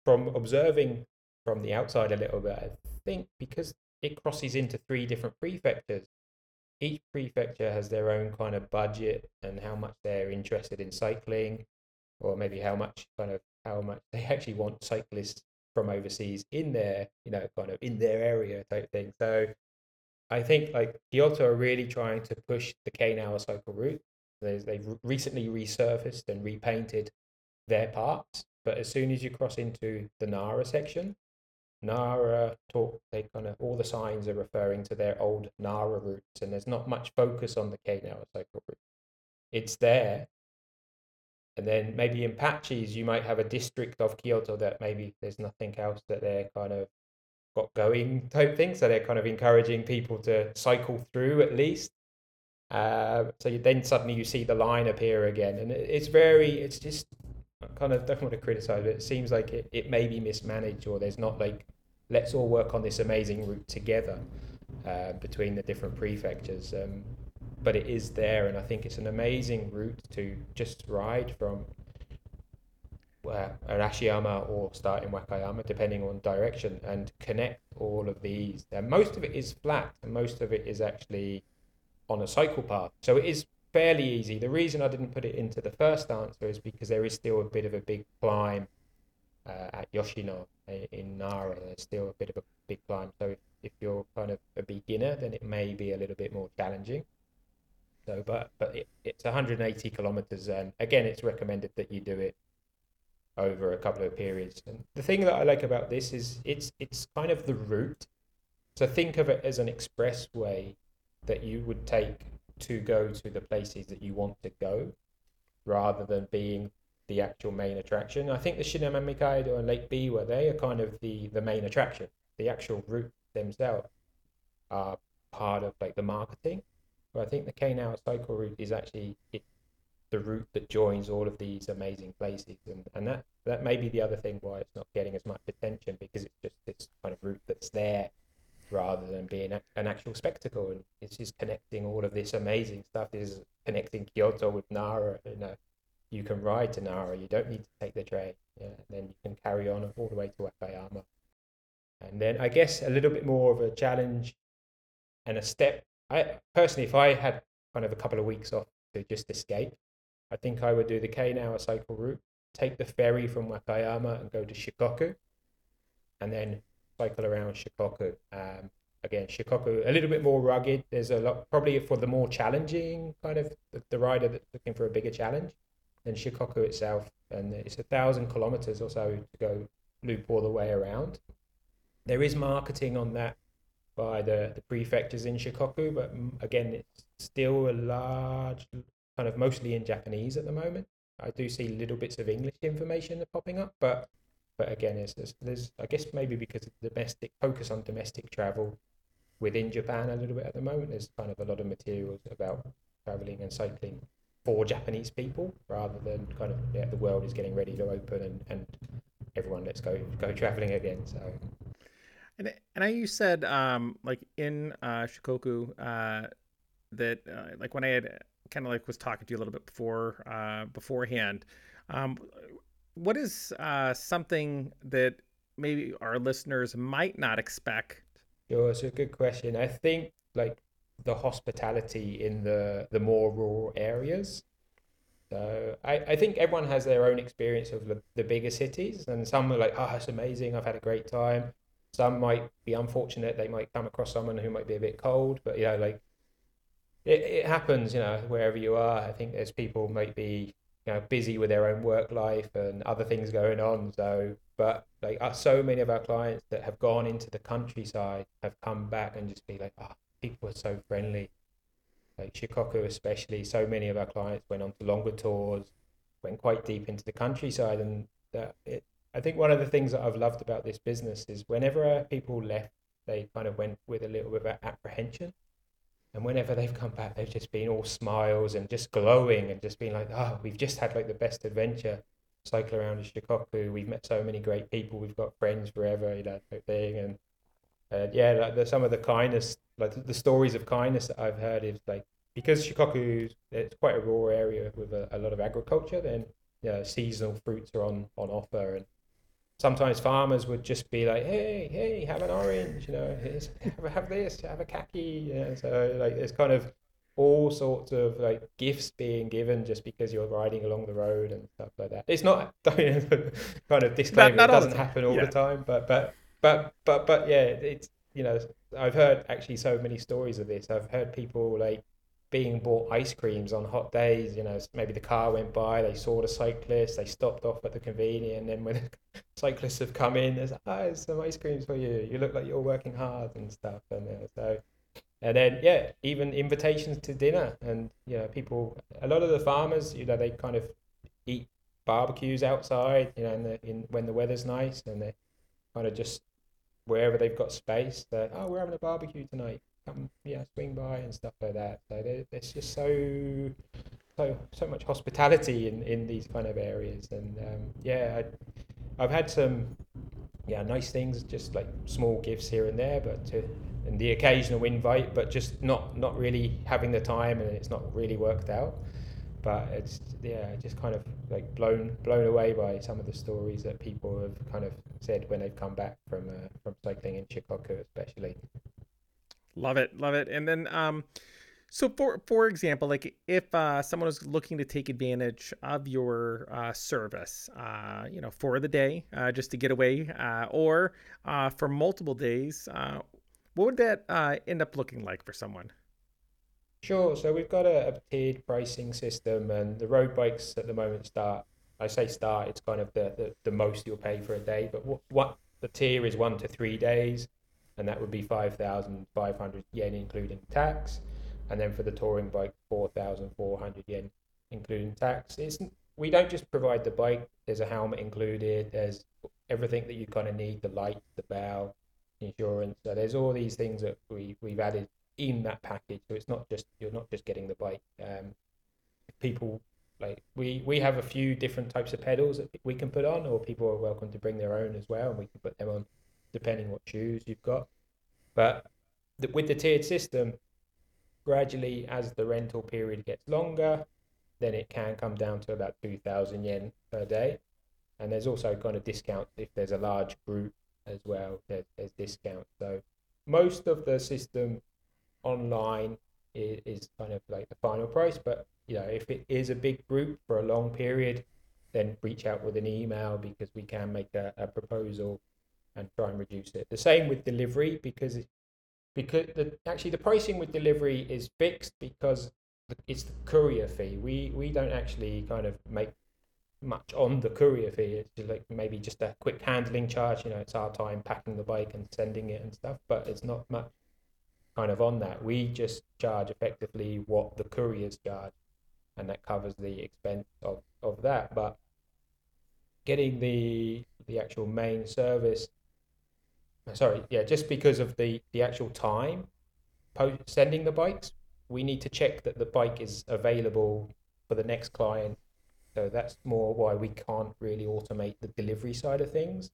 from observing from the outside a little bit, I think because it crosses into three different prefectures, each prefecture has their own kind of budget and how much they're interested in cycling, or maybe how much kind of how much they actually want cyclists from overseas in their you know kind of in their area type thing. So I think like Kyoto are really trying to push the Keinawa cycle route. They, they've recently resurfaced and repainted their parts, but as soon as you cross into the Nara section, Nara talk, they kind of all the signs are referring to their old Nara routes, and there's not much focus on the Keinawa cycle route. It's there. And then maybe in patches, you might have a district of Kyoto that maybe there's nothing else that they're kind of got going type thing. So they're kind of encouraging people to cycle through at least. Uh, so you, then suddenly you see the line appear again, and it's very, it's just kind of don't want to criticize it. It seems like it, it may be mismanaged, or there's not like let's all work on this amazing route together uh, between the different prefectures. Um, but it is there, and I think it's an amazing route to just ride from uh, Arashiyama or start in Wakayama, depending on direction, and connect all of these. And most of it is flat, and most of it is actually on a cycle path. So it is fairly easy. The reason I didn't put it into the first answer is because there is still a bit of a big climb uh, at Yoshino in Nara. There's still a bit of a big climb. So if, if you're kind of a beginner, then it may be a little bit more challenging. So, but but it, it's 180 kilometers, and again, it's recommended that you do it over a couple of periods. And the thing that I like about this is it's it's kind of the route. So think of it as an expressway that you would take to go to the places that you want to go, rather than being the actual main attraction. I think the Shimanami Kaido and Lake Biwa, they are kind of the the main attraction. The actual route themselves are part of like the marketing. But I think the Keinawa cycle route is actually it, the route that joins all of these amazing places, and, and that that may be the other thing why it's not getting as much attention because it's just this kind of route that's there rather than being a, an actual spectacle. And it's just connecting all of this amazing stuff. Is connecting Kyoto with Nara, you know, you can ride to Nara. You don't need to take the train. Yeah, and then you can carry on all the way to Wakayama. And then I guess a little bit more of a challenge and a step. I personally, if I had kind of a couple of weeks off to just escape, I think I would do the Keinawa cycle route, take the ferry from Wakayama and go to Shikoku, and then cycle around Shikoku. Um, again, Shikoku a little bit more rugged. There's a lot probably for the more challenging kind of the, the rider that's looking for a bigger challenge than Shikoku itself, and it's a thousand kilometers or so to go loop all the way around. There is marketing on that by the, the prefectures in Shikoku, but again, it's still a large, kind of mostly in Japanese at the moment. I do see little bits of English information popping up, but but again, it's, it's, there's I guess maybe because of the domestic focus on domestic travel within Japan a little bit at the moment. There's kind of a lot of materials about traveling and cycling for Japanese people rather than kind of yeah, the world is getting ready to open and, and everyone let's go go traveling again. So And and I you said um like in uh Shikoku uh that uh, like when I had kind of like was talking to you a little bit before uh beforehand um what is uh something that maybe our listeners might not expect? Sure, it's a good question. I think like the hospitality in the the more rural areas. So I, I think everyone has their own experience of the, the bigger cities, and some are like, oh, it's amazing, I've had a great time. Some might be unfortunate; they might come across someone who might be a bit cold, but you know, like it, it happens, you know, wherever you are. I think there's people might be you know busy with their own work life and other things going on. So, but like uh, so many of our clients that have gone into the countryside have come back and just be like, oh, people are so friendly. Like Shikoku, especially, so many of our clients went on to longer tours, went quite deep into the countryside, and that it. I think one of the things that I've loved about this business is whenever people left, they kind of went with a little bit of apprehension and whenever they've come back, they've just been all smiles and just glowing and just been like, oh, we've just had like the best adventure cycle around in Shikoku. We've met so many great people. We've got friends forever, you know, thing. And uh, yeah, like the, some of the kindness, like the, the stories of kindness that I've heard is like, because Shikoku, it's quite a rural area with a, a lot of agriculture, then you know, seasonal fruits are on, on offer. And sometimes farmers would just be like, "Hey, hey, have an orange," you know, have, have this, have a kaki. You know? So like, there's kind of all sorts of like gifts being given just because you're riding along the road and stuff like that. It's not kind of disclaimer; not, not it doesn't happen all yeah. the time, but but but but but yeah, it's you know, I've heard actually so many stories of this. I've heard people like being bought ice creams on hot days. You know, maybe the car went by, they saw the cyclist, they stopped off at the convenience, and then when the cyclists have come in, there's ah, there's some ice creams for you. You look like you're working hard and stuff. And uh, so, and then yeah, even invitations to dinner, and you know, people. A lot of the farmers, you know, they kind of eat barbecues outside, you know, in the in when the weather's nice, and they kind of just wherever they've got space. That oh, we're having a barbecue tonight come yeah swing by and stuff like that. So there, there's just so so so much hospitality in in these kind of areas, and um, yeah, I, I've had some yeah nice things, just like small gifts here and there, but to and the occasional invite, but just not not really having the time, and it's not really worked out. But it's yeah, just kind of like blown blown away by some of the stories that people have kind of said when they've come back from uh, from cycling in Shikoku, especially. Love it, love it. And then, um, so for for example, like if uh, someone was looking to take advantage of your uh, service, uh, you know, for the day, uh, just to get away, uh, or uh, for multiple days, uh, what would that uh, end up looking like for someone? Sure. So we've got a, a tiered pricing system, and the road bikes at the moment start. I say start. It's kind of the the, the most you'll pay for a day, but what, what the tier is one to three days and that would be 5,500 yen including tax. And then for the touring bike, 4,400 yen including tax. It's, we don't just provide the bike, there's a helmet included, there's everything that you kind of need the light, the bow, insurance. So there's all these things that we, we've added in that package. So it's not just, you're not just getting the bike. Um, people like we we have a few different types of pedals that we can put on or people are welcome to bring their own as well and we can put them on depending what shoes you've got. But the, with the tiered system, gradually as the rental period gets longer, then it can come down to about 2,000 yen per day. And there's also kind of discount if there's a large group as well, there's, there's discounts. So most of the system online is, is kind of like the final price. But, you know, if it is a big group for a long period, then reach out with an email because we can make a, a proposal and try and reduce it. The same with delivery because it, because the, actually the pricing with delivery is fixed because it's the courier fee. We we don't actually kind of make much on the courier fee. It's like maybe just a quick handling charge. You know, it's our time packing the bike and sending it and stuff, but it's not much kind of on that. We just charge effectively what the couriers charge, and that covers the expense of, of that. But getting the the actual main service sorry, yeah, just because of the the actual time post sending the bikes, we need to check that the bike is available for the next client. So that's more why we can't really automate the delivery side of things.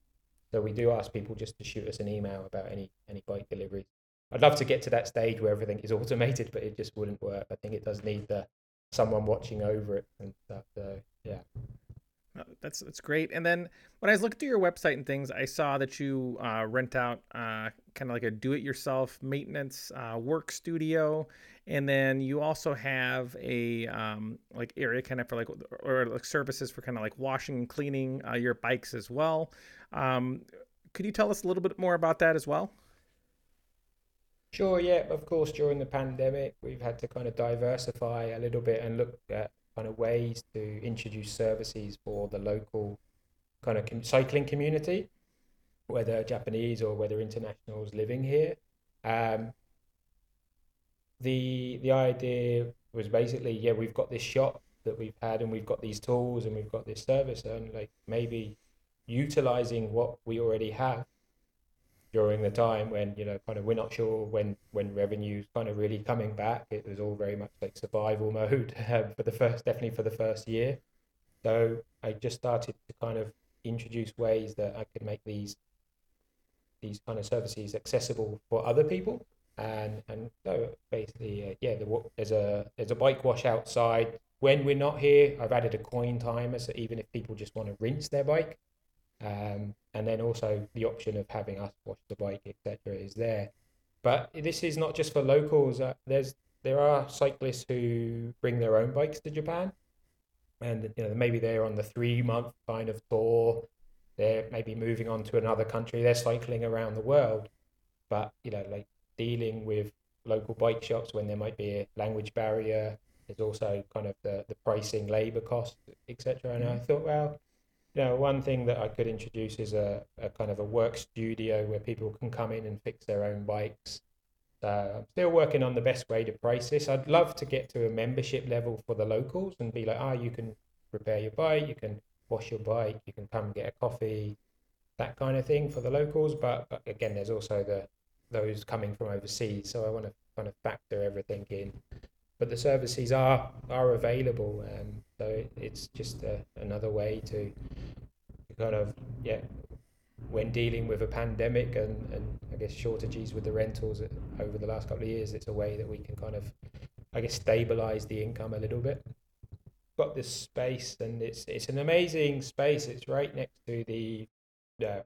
So we do ask people just to shoot us an email about any any bike deliveries. I'd love to get to that stage where everything is automated, but it just wouldn't work. I think it does need the someone watching over it and stuff. So yeah. Uh, that's that's great. And then when I was looking through your website and things, I saw that you uh, rent out uh, kind of like a do-it-yourself maintenance uh, work studio, and then you also have a um, like area kind of for like or like services for kind of like washing and cleaning uh, your bikes as well. Um, could you tell us a little bit more about that as well? Sure. Yeah. Of course, during the pandemic, we've had to kind of diversify a little bit and look at kind of ways to introduce services for the local kind of cycling community, whether Japanese or whether internationals living here. Um, the the idea was basically, yeah, we've got this shop that we've had, and we've got these tools, and we've got this service, and like maybe utilizing what we already have during the time when you know kind of we're not sure when when revenue's kind of really coming back. It was all very much like survival mode um, for the first definitely for the first year. So i just started to kind of introduce ways that i could make these these kind of services accessible for other people. And and so basically uh, yeah the, there's a there's a bike wash outside. When we're not here i've added a coin timer so even if people just want to rinse their bike um, and then also the option of having us wash the bike, etc., is there. But this is not just for locals. Uh, there's there are cyclists who bring their own bikes to Japan, and you know maybe they're on the three month kind of tour. They're maybe moving on to another country. They're cycling around the world, but you know like dealing with local bike shops when there might be a language barrier. There's also kind of the the pricing, labor cost, etc. And mm-hmm. I thought, well, you know, one thing that I could introduce is a, a kind of a work studio where people can come in and fix their own bikes. So I'm still working on the best way to price this. I'd love to get to a membership level for the locals and be like, ah, oh, you can repair your bike, you can wash your bike, you can come get a coffee, that kind of thing for the locals. But, but again, there's also the those coming from overseas. So I want to kind of factor everything in but the services are are available. Um, so it, it's just a, another way to, kind of yeah, when dealing with a pandemic and, and I guess shortages with the rentals over the last couple of years, it's a way that we can kind of I guess stabilize the income a little bit. Got this space and it's it's an amazing space. It's right next to the uh,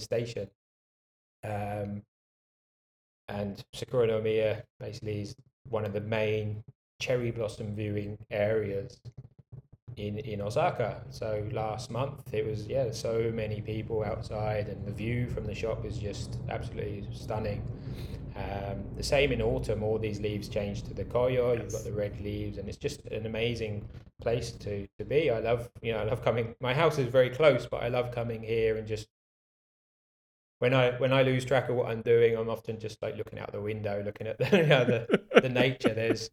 station. Um, and Sakura no Miya basically is one of the main cherry blossom viewing areas in in Osaka. So last month it was yeah, so many people outside, and the view from the shop is just absolutely stunning. Um, the same in autumn, all these leaves change to the koyo. Yes. You've got the red leaves, and it's just an amazing place to to be. I love you know I love coming. My house is very close, but I love coming here and just when I when I lose track of what I'm doing, I'm often just like looking out the window, looking at the you know, the, the nature. There's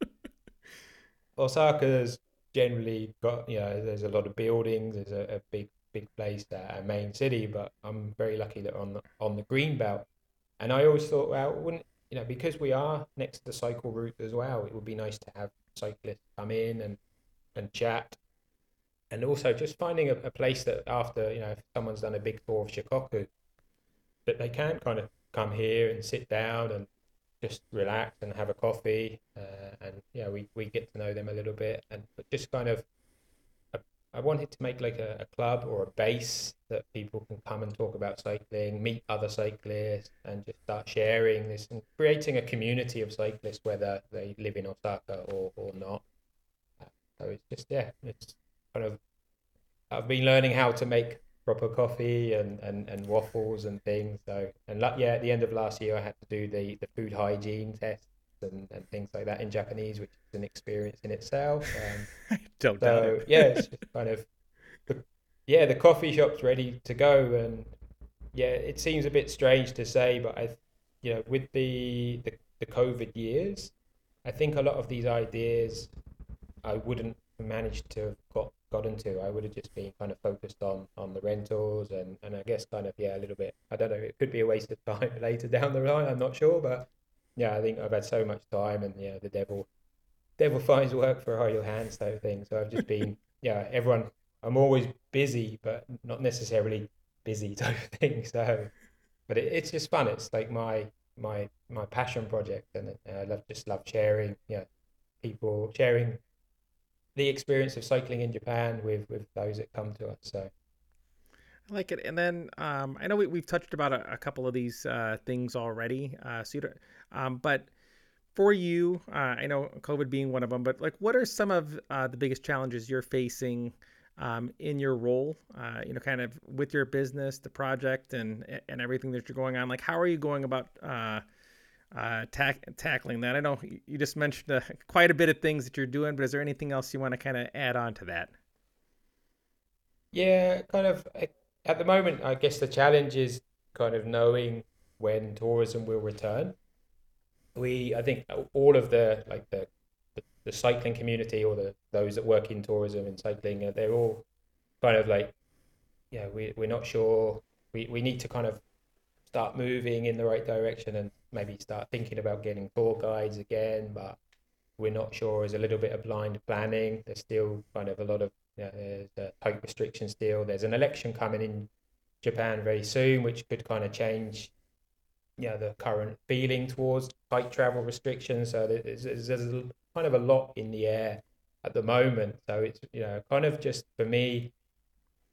Osaka's generally got you know there's a lot of buildings. There's a, a big big place, there, a main city. But I'm very lucky that on the on the green belt, and I always thought, well, wouldn't you know because we are next to the cycle route as well, it would be nice to have cyclists come in and and chat. And also just finding a, a place that after, you know, if someone's done a big tour of Shikoku, that they can kind of come here and sit down and just relax and have a coffee uh, and yeah we, we get to know them a little bit. And just kind of I, I wanted to make like a, a, club or a base that people can come and talk about cycling meet other cyclists and just start sharing this and creating a community of cyclists whether they live in Osaka or, or not. So it's just yeah it's kind of I've been learning how to make proper coffee and, and, and waffles and things. So and yeah, at the end of last year, I had to do the, the food hygiene tests and, and things like that in Japanese, which is an experience in itself. Um, Don't so, doubt it. yeah, it's kind of yeah, the coffee shop's ready to go, and yeah, it seems a bit strange to say, but I, you know, with the the, the COVID years, I think a lot of these ideas I wouldn't manage to have got gotten to. I would have just been kind of focused on on the rentals and and I guess kind of yeah a little bit. I don't know. It could be a waste of time later down the line. I'm not sure, but yeah, I think I've had so much time and yeah, the devil devil finds work for idle hands type thing. So I've just been yeah everyone. I'm always busy, but not necessarily busy type of thing. So, but it, it's just fun. It's like my my my passion project, and uh, I love just love sharing. Yeah, people sharing the experience of cycling in Japan with with those that come to us. So. I like it. And then um, I know we, we've touched about a, a couple of these uh, things already. Uh, so um, but for you, uh, I know COVID being one of them, but like, what are some of uh, the biggest challenges you're facing um, in your role? Uh, you know, kind of with your business, the project, and and everything that you're going on. Like, how are you going about uh, uh, tack- tackling that? I know you just mentioned uh, quite a bit of things that you're doing, but is there anything else you want to kind of add on to that? Yeah, kind of. At the moment, I guess the challenge is kind of knowing when tourism will return we I think all of the like the the, the cycling community or the those that work in tourism and cycling uh, they're all kind of like yeah we we're not sure we we need to kind of start moving in the right direction and maybe start thinking about getting tour guides again but we're not sure there's a little bit of blind planning there's still kind of a lot of you know, there's a tight restriction still there's an election coming in Japan very soon which could kind of change you know, the current feeling towards tight travel restrictions. So there's, there's, there's kind of a lot in the air at the moment. So it's you know kind of just for me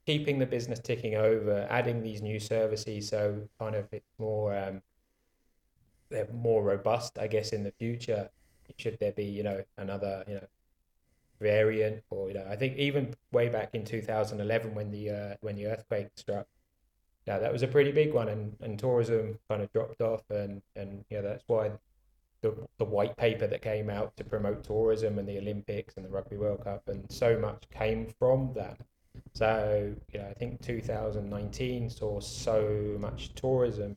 keeping the business ticking over, adding these new services, so kind of it's more um, they're more robust, I guess, in the future. Should there be you know another you know variant or you know I think even way back in 2011 when the uh, when the earthquake struck yeah, that was a pretty big one, and, and tourism kind of dropped off, and and yeah, that's why the the white paper that came out to promote tourism and the Olympics and the Rugby World Cup, and so much came from that. So you know, I think 2019 saw so much tourism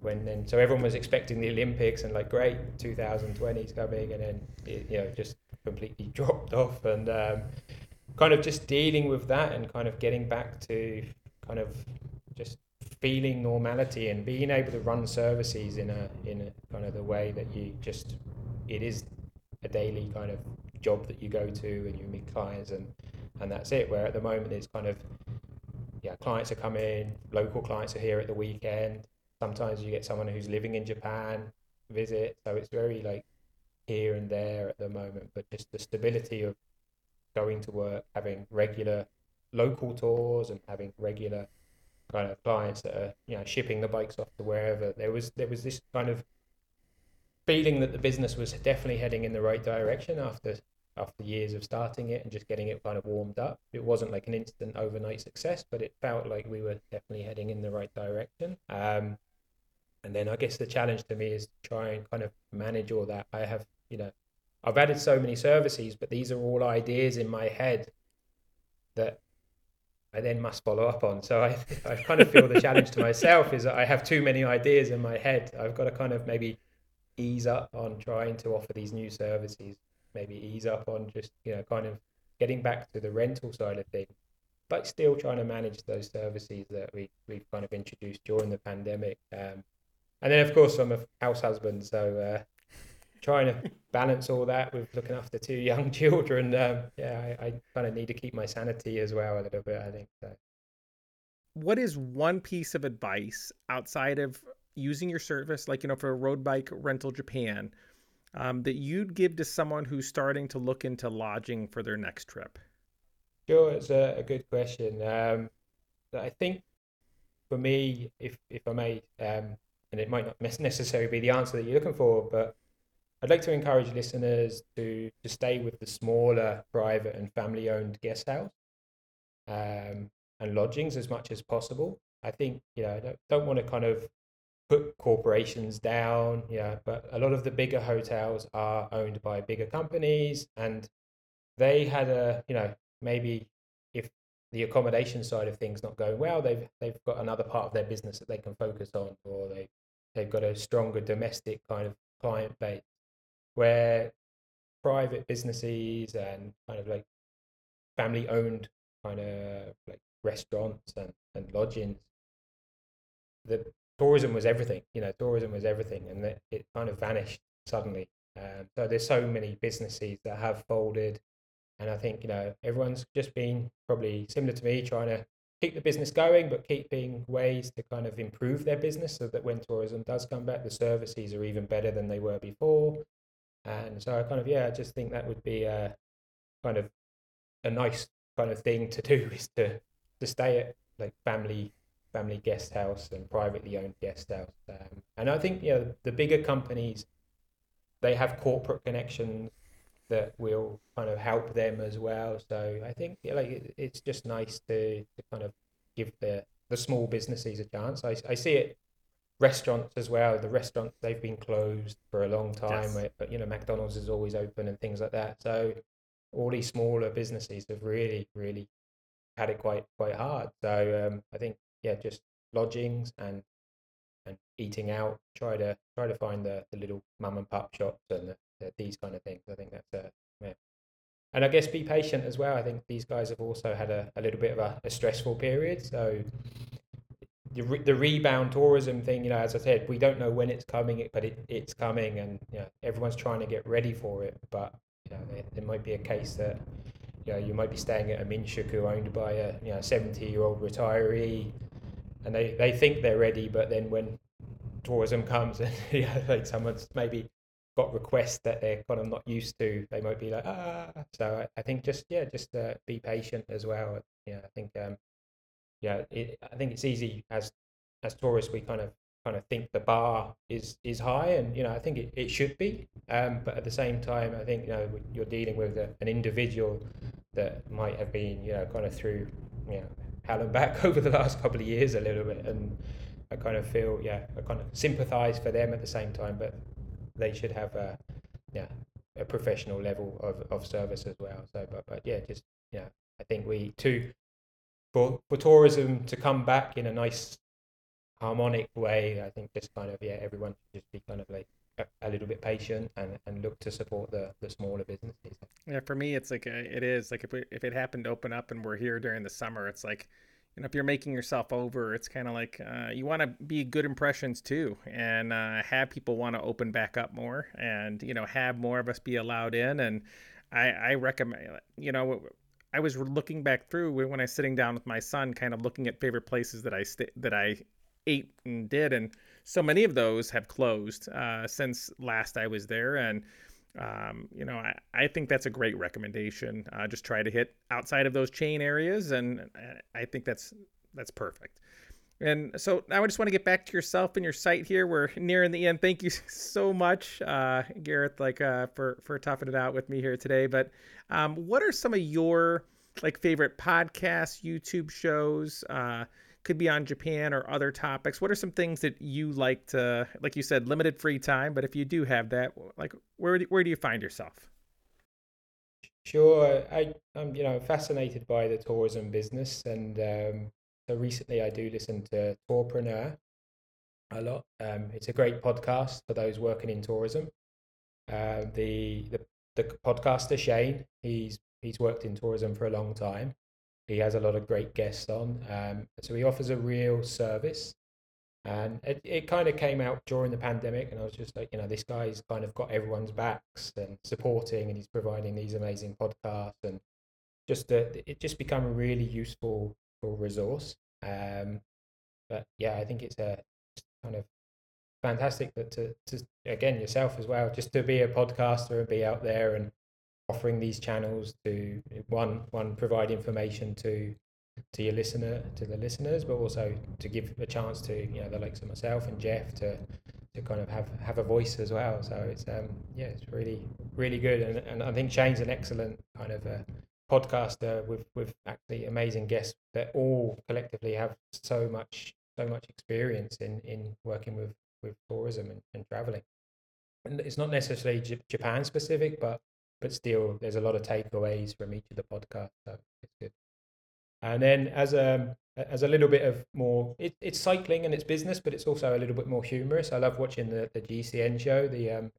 when then so everyone was expecting the Olympics and like great 2020 is coming, and then it, you know just completely dropped off, and um, kind of just dealing with that and kind of getting back to kind of just feeling normality and being able to run services in a in a kind of the way that you just it is a daily kind of job that you go to and you meet clients and and that's it. Where at the moment it's kind of yeah clients are coming local clients are here at the weekend sometimes you get someone who's living in japan visit so it's very like here and there at the moment but just the stability of going to work having regular local tours and having regular kind of clients that are you know shipping the bikes off to wherever. There was there was this kind of feeling that the business was definitely heading in the right direction after after years of starting it and just getting it kind of warmed up. It wasn't like an instant overnight success, but it felt like we were definitely heading in the right direction. Um, and then I guess the challenge to me is to try and kind of manage all that. I have, you know, I've added so many services, but these are all ideas in my head that I then must follow up on. So I, I kind of feel the challenge to myself is that I have too many ideas in my head. I've got to kind of maybe ease up on trying to offer these new services, maybe ease up on just, you know, kind of getting back to the rental side of things, but still trying to manage those services that we, we've kind of introduced during the pandemic. Um, and then, of course, I'm a house husband. So uh, trying to balance all that with looking after two young children, um, yeah, I, I kind of need to keep my sanity as well a little bit. I think so. What is one piece of advice outside of using your service, like you know, for a road bike rental Japan, um, that you'd give to someone who's starting to look into lodging for their next trip? Sure, it's a, a good question. Um, I think for me, if if I may, um, and it might not necessarily be the answer that you're looking for, but I'd like to encourage listeners to to stay with the smaller private and family owned guest house um, and lodgings as much as possible. I think you know I don't, don't want to kind of put corporations down, yeah, but a lot of the bigger hotels are owned by bigger companies, and they had a you know maybe if the accommodation side of things not going well, they've they've got another part of their business that they can focus on, or they they've got a stronger domestic kind of client base where private businesses and kind of like family owned kind of like restaurants and, and lodgings the tourism was everything you know tourism was everything and it, it kind of vanished suddenly. Um, so there's so many businesses that have folded and i think you know everyone's just been probably similar to me trying to keep the business going, but keeping ways to kind of improve their business so that when tourism does come back, the services are even better than they were before. And so I kind of yeah, I just think that would be a kind of a nice kind of thing to do is to to stay at like family family guest house and privately owned guest house. Um, and I think you know the bigger companies they have corporate connections that will kind of help them as well. So I think yeah, like it, it's just nice to, to kind of give the the small businesses a chance. I, I see it restaurants as well. The restaurants they've been closed for a long time, yes. but you know McDonald's is always open and things like that. So all these smaller businesses have really really had it quite quite hard. So um, I think yeah, just lodgings and and eating out. Try to try to find the, the little mum and pop shops and the, Uh, these kind of things. I think that's a yeah. And I guess be patient as well. I think these guys have also had a, a little bit of a, a stressful period. So the, re- the rebound tourism thing, you know, as I said, we don't know when it's coming, but it, it's coming, and you know, everyone's trying to get ready for it. But you know, there, might be a case that you know you might be staying at a minshuku owned by a you know seventy year old retiree and they, they think they're ready, but then when tourism comes and yeah, like someone's maybe got requests that they're kind of not used to, they might be like ah. So I, I think just yeah, just uh, be patient as well. Yeah, I think um, yeah, it, I think it's easy as as tourists we kind of kind of think the bar is is high, and you know I think it, it should be. Um, but at the same time, I think you know you're dealing with a, an individual that might have been you know kind of through you know hell and back over the last couple of years a little bit, and I kind of feel yeah, I kind of sympathise for them at the same time, but they should have a yeah a professional level of, of service as well. So, but but yeah, just yeah, I think we too for for tourism to come back in a nice harmonic way. I think just kind of yeah, everyone should just be kind of like a, little bit patient and, and look to support the, the smaller businesses. Yeah, for me, it's like a, it is like if we, if it happened to open up and we're here during the summer, it's like know if you're making yourself over, it's kind of like uh, you want to be good impressions too, and uh, have people want to open back up more, and you know have more of us be allowed in. And I, I recommend you know I was looking back through when I was sitting down with my son, kind of looking at favorite places that I st- that I ate and did, and so many of those have closed uh, since last I was there, and um, you know I, I think that's a great recommendation. Uh, just try to hit outside of those chain areas, and I think that's that's perfect. And so now I just want to get back to yourself and your site here. We're nearing the end. Thank you so much, uh, Gareth, like uh, for for toughing it out with me here today. But um, what are some of your like favorite podcasts, YouTube shows? Uh, could be on Japan or other topics. What are some things that you like to, like you said, limited free time, but if you do have that, like where where do you find yourself? Sure, I I'm you know fascinated by the tourism business, and um, so recently I do listen to Tourpreneur a lot. Um, it's a great podcast for those working in tourism. Uh, the the the podcaster Shane, he's he's worked in tourism for a long time, he has a lot of great guests on. Um, so he offers a real service. And it, it kind of came out during the pandemic, and I was just like, you know, this guy's kind of got everyone's backs and supporting, and he's providing these amazing podcasts, and just uh, it just become a really useful resource. Um, but yeah, I think it's a kind of fantastic that to, to again yourself as well, just to be a podcaster and be out there and offering these channels to one one provide information to to your listener to the listeners but also to give a chance to you know the likes of myself and jeff to to kind of have have a voice as well. So it's um yeah it's really really good. And, and i think shane's an excellent kind of a podcaster with with actually amazing guests that all collectively have so much so much experience in in working with with tourism and, and traveling. And it's not necessarily J- japan specific but but still there's a lot of takeaways from each of the podcasts so it's good. And then as a as a little bit of more it, it's cycling and it's business but it's also a little bit more humorous. I love watching the, the gcn show the um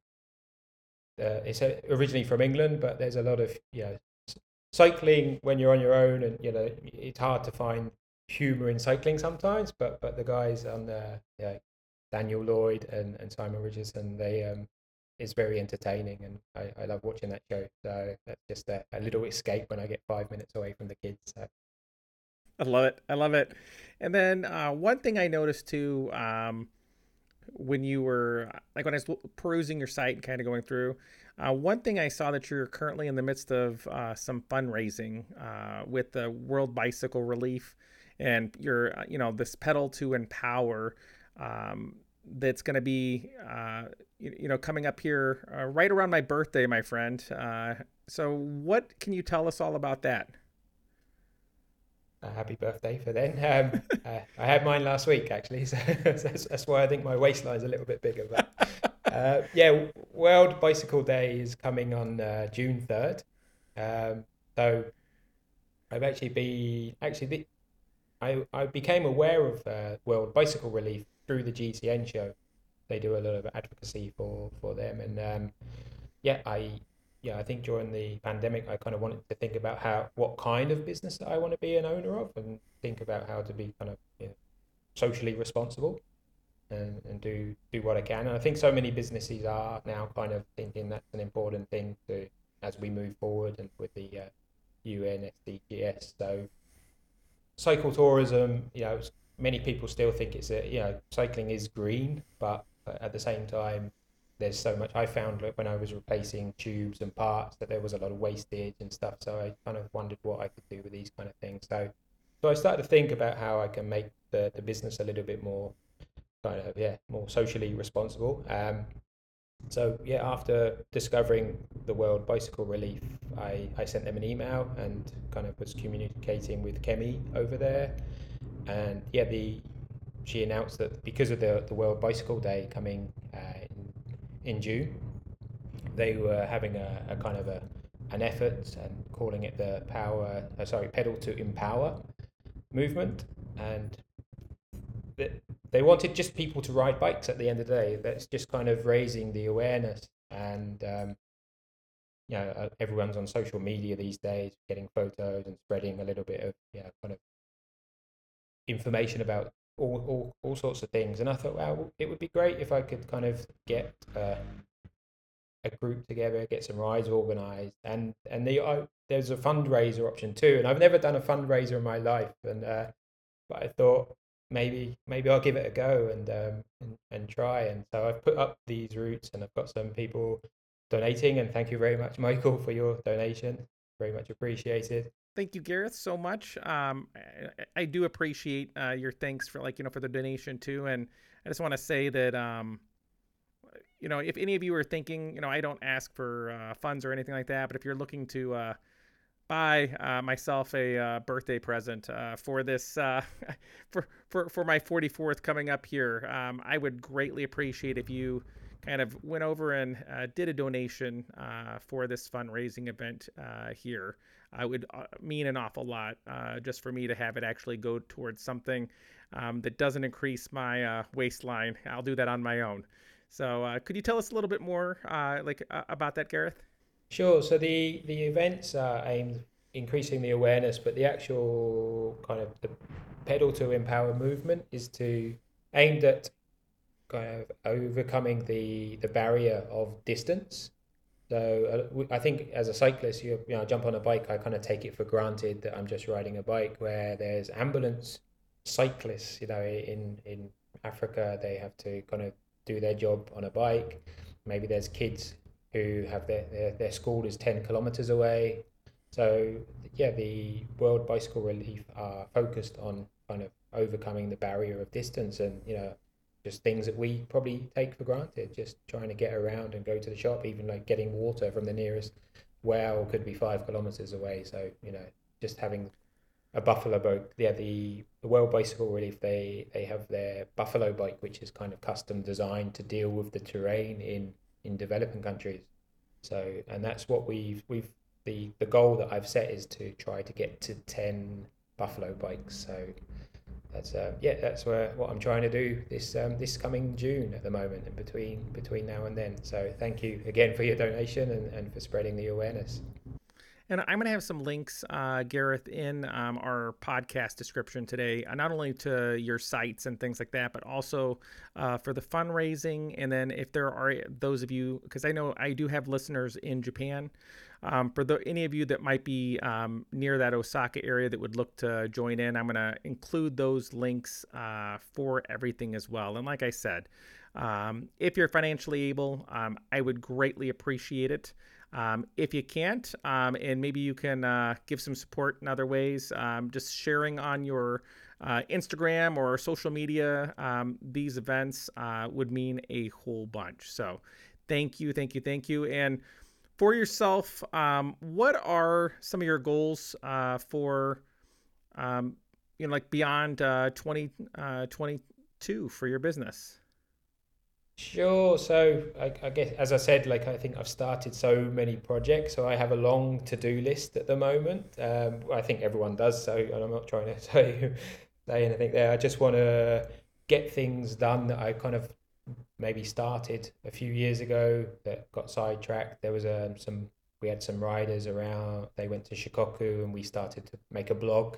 uh, it's originally from england but there's a lot of you know cycling when you're on your own and you know it's hard to find humor in cycling sometimes but but the guys on the daniel lloyd and, and simon richardson they um is very entertaining and I, I love watching that show. So that's just a, a, little escape when I get five minutes away from the kids. So. I love it. I love it. And then uh, one thing I noticed too, um, when you were like when I was perusing your site and kind of going through, uh, one thing I saw that you're currently in the midst of uh, some fundraising uh, with the World Bicycle Relief, and you're uh, you know this pedal to empower. Um, that's going to be uh, you, know coming up here uh, right around my birthday, my friend. so, what can you tell us all about that? a happy birthday for then. Um, uh, I had mine last week actually, so that's, that's, why I think my waistline's a little bit bigger. But uh, yeah, World Bicycle Day is coming on uh, June third. Um, so I've actually been actually the, I I became aware of uh, World Bicycle Relief through the GCN show. They do a lot of advocacy for for them, and um, yeah, I yeah, I think during the pandemic, I kind of wanted to think about how what kind of business I want to be an owner of, and think about how to be kind of you know, socially responsible, and, and do do what I can. And I think so many businesses are now kind of thinking that's an important thing to as we move forward and with the uh, UN SDGs. So cycle tourism, you know, many people still think it's a you know cycling is green, but at the same time there's so much. I found like when I was replacing tubes and parts that there was a lot of wastage and stuff. So I kind of wondered what I could do with these kind of things. So, so I started to think about how I can make the, the business a little bit more kind of yeah more socially responsible. Um, so yeah, after discovering the World Bicycle Relief, I, I sent them an email and kind of was communicating with Kemi over there, and yeah, the she announced that because of the the World Bicycle Day coming uh, in June. They were having a, a kind of a an effort and calling it the power, uh, sorry, pedal to empower movement, and they wanted just people to ride bikes at the end of the day. That's just kind of raising the awareness and. Um, you know, uh, everyone's on social media these days, getting photos and spreading a little bit of, yeah, kind of information about all, all, all sorts of things. And I thought, well, it would be great if I could kind of get uh, a group together, get some rides organized. And, and the, uh, there's a fundraiser option too. And I've never done a fundraiser in my life. And, uh, but I thought maybe, maybe I'll give it a go and, um, and, and try. And so I've put up these routes and I've got some people donating. And thank you very much, Michael, for your donation. Very much appreciated thank you gareth so much. Um, I, I, do appreciate uh, your thanks for like you know for the donation too and i just want to say that um, you know if any of you are thinking you know i don't ask for uh, funds or anything like that but if you're looking to uh, buy uh, myself a uh, birthday present uh, for this for, for for my 44th coming up here um, i would greatly appreciate if you kind of went over and did a donation for this fundraising event here I would uh, mean an awful lot uh, just for me to have it actually go towards something um, that doesn't increase my uh, waistline. I'll do that on my own. So, uh, could you tell us a little bit more, uh, like uh, about that, Gareth? Sure. So the the events are aimed increasing the awareness, but the actual kind of the pedal to empower movement is to aimed at kind of overcoming the the barrier of distance so uh, I think as a cyclist, you, you know, jump on a bike, I kind of take it for granted that I'm just riding a bike. Where there's ambulance cyclists, you know, in in Africa, they have to kind of do their job on a bike. Maybe there's kids who have their their, their school is ten kilometers away. So yeah, the World Bicycle Relief are focused on kind of overcoming the barrier of distance and you know just things that we probably take for granted. Just trying to get around and go to the shop, even like getting water from the nearest well could be five kilometers away. So you know, just having a buffalo bike. Yeah, the the World Bicycle Relief they they have their buffalo bike, which is kind of custom designed to deal with the terrain in in developing countries. So and that's what we've we've the the goal that I've set is to try to get to ten buffalo bikes. So that's uh, yeah, that's where, what I'm trying to do this um, this coming June at the moment, and between between now and then. So thank you again for your donation and, and for spreading the awareness. And I'm going to have some links, uh, Gareth, in um, our podcast description today, uh, not only to your sites and things like that, but also uh, for the fundraising. And then if there are those of you, because I know I do have listeners in Japan, um, for the, any of you that might be um, near that Osaka area that would look to join in, I'm going to include those links uh, for everything as well. And like I said, um, if you're financially able, um, I would greatly appreciate it. Um, if you can't, um, and maybe you can uh, give some support in other ways, just sharing on your uh, Instagram or social media these events uh, would mean a whole bunch. So, thank you, thank you, thank you. And for yourself, um, what are some of your goals uh, for, um, you know, like beyond uh, 2022 uh, for your business? Sure. So I, I, guess, as I said, like I think I've started so many projects, so I have a long to-do list at the moment. Um, I think everyone does. So I'm not trying to say say anything there. I just want to get things done that I kind of maybe started a few years ago that got sidetracked. There was um, some we had some riders around. They went to Shikoku, and we started to make a blog,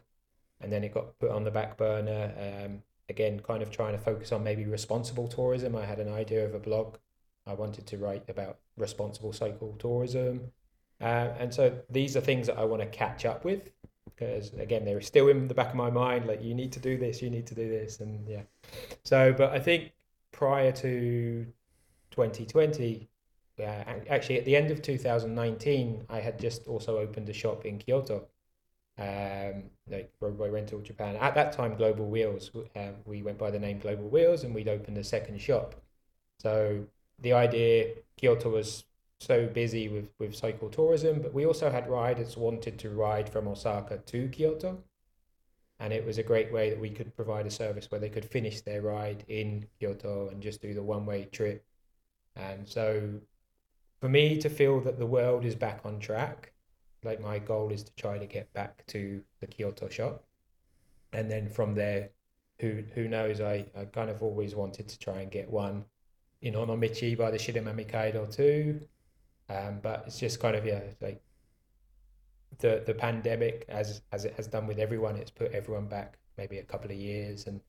and then it got put on the back burner. Um, again, kind of trying to focus on maybe responsible tourism. I had an idea of a blog. I wanted to write about responsible cycle tourism. Uh, and so these are things that I want to catch up with because again they're still in the back of my mind like you need to do this you need to do this and yeah so but i think prior to 2020 uh, actually at the end of 2019 i had just also opened a shop in kyoto um, like Road Bike Rental Japan. At that time, Global Wheels, uh, we went by the name Global Wheels, and we'd opened a second shop. So the idea, Kyoto was so busy with with cycle tourism, but we also had riders wanted to ride from Osaka to Kyoto, and it was a great way that we could provide a service where they could finish their ride in Kyoto and just do the one way trip. And so, for me to feel that the world is back on track like my goal is to try to get back to the Kyoto shop, and then from there, who who knows? I I kind of always wanted to try and get one in Onomichi by the Shimanami Kaido too, um, but it's just kind of yeah like the the pandemic as as it has done with everyone, it's put everyone back maybe a couple of years, and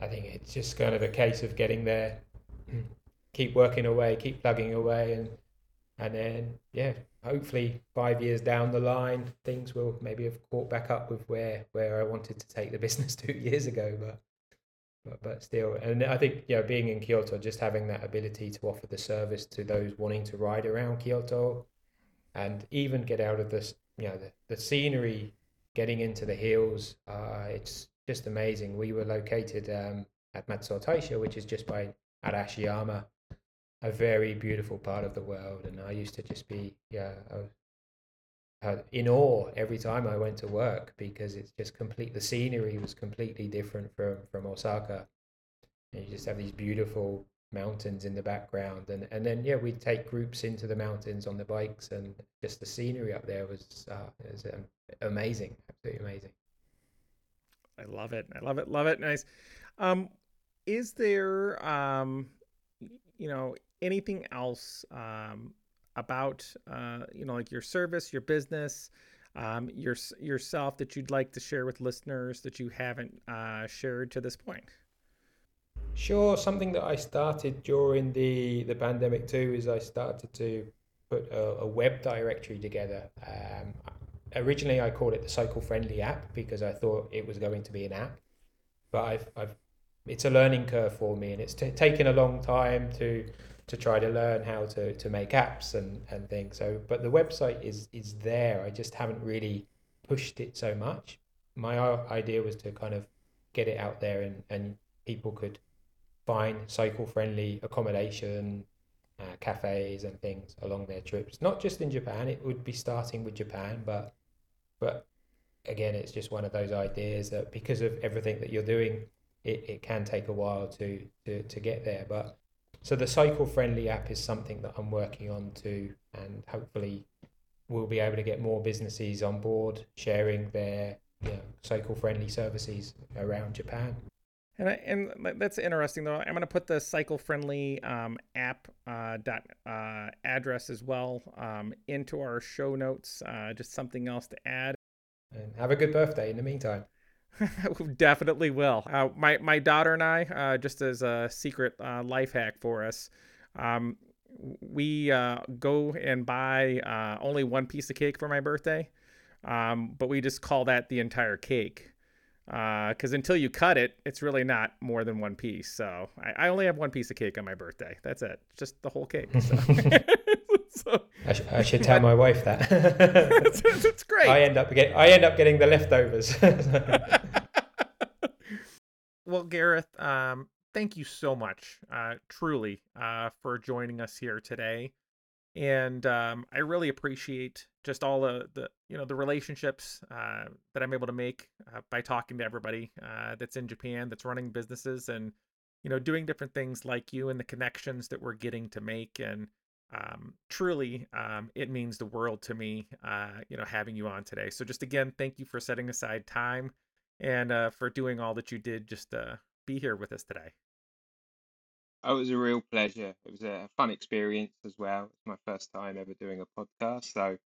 I think it's just kind of a case of getting there, keep working away, keep plugging away, and and then yeah, hopefully five years down the line, things will maybe have caught back up with where where I wanted to take the business two years ago, but. But, still, and I think you know, being in Kyoto, just having that ability to offer the service to those wanting to ride around Kyoto, and even get out of this, you know, the, the scenery, getting into the hills, uh, it's just amazing. We were located um, at Matsuo Taisha, which is just by Arashiyama, a very beautiful part of the world. And I used to just be, yeah, uh, in awe every time I went to work because it's just complete. The scenery was completely different from from Osaka. And you just have these beautiful mountains in the background, and and then yeah, we'd take groups into the mountains on the bikes, and just the scenery up there was uh, was um, amazing, absolutely amazing. I love it. I love it. Love it. Nice. Um, is there um, you know, anything else um, about uh, you know like your service, your business, um, your yourself that you'd like to share with listeners that you haven't uh, shared to this point? Sure. Something that I started during the the pandemic too is I started to put a, a web directory together. Um, originally, I called it the Cycle Friendly app because I thought it was going to be an app, but I've I've it's a learning curve for me, and it's t- taken a long time to to try to learn how to, to make apps and, and things. So, but the website is is there. I just haven't really pushed it so much. My idea was to kind of get it out there and, and people could find cycle friendly accommodation, uh, cafes and things along their trips. Not just in Japan. It would be starting with Japan, but but again, it's just one of those ideas that because of everything that you're doing, it, it can take a while to, to, to get there. But so the cycle friendly app is something that I'm working on too, and hopefully we'll be able to get more businesses on board sharing their you know, cycle friendly services around Japan. And, I, and that's interesting though. I'm going to put the cycle friendly um, app uh, dot uh, address as well um, into our show notes. Uh, just something else to add. And have a good birthday in the meantime. Definitely will. Uh, my my daughter and I, uh, just as a secret uh, life hack for us, um, we uh, go and buy uh, only one piece of cake for my birthday, um, but we just call that the entire cake. Because uh, until you cut it, it's really not more than one piece. So I, I, only have one piece of cake on my birthday. That's it, just the whole cake. So. so I, sh- I, should tell my wife that. it's, it's, great. I end up get I end up getting the leftovers. well, Gareth, um, thank you so much, uh, truly, uh, for joining us here today. And um, I really appreciate just all the, the you know the relationships uh, that I'm able to make uh, by talking to everybody uh, that's in Japan, that's running businesses, and you know doing different things like you, and the connections that we're getting to make. And um, truly, um, it means the world to me, uh, you know, having you on today. So just again, thank you for setting aside time and uh, for doing all that you did just to be here with us today. Oh, it was a real pleasure. It was a fun experience as well. It's my first time ever doing a podcast. So,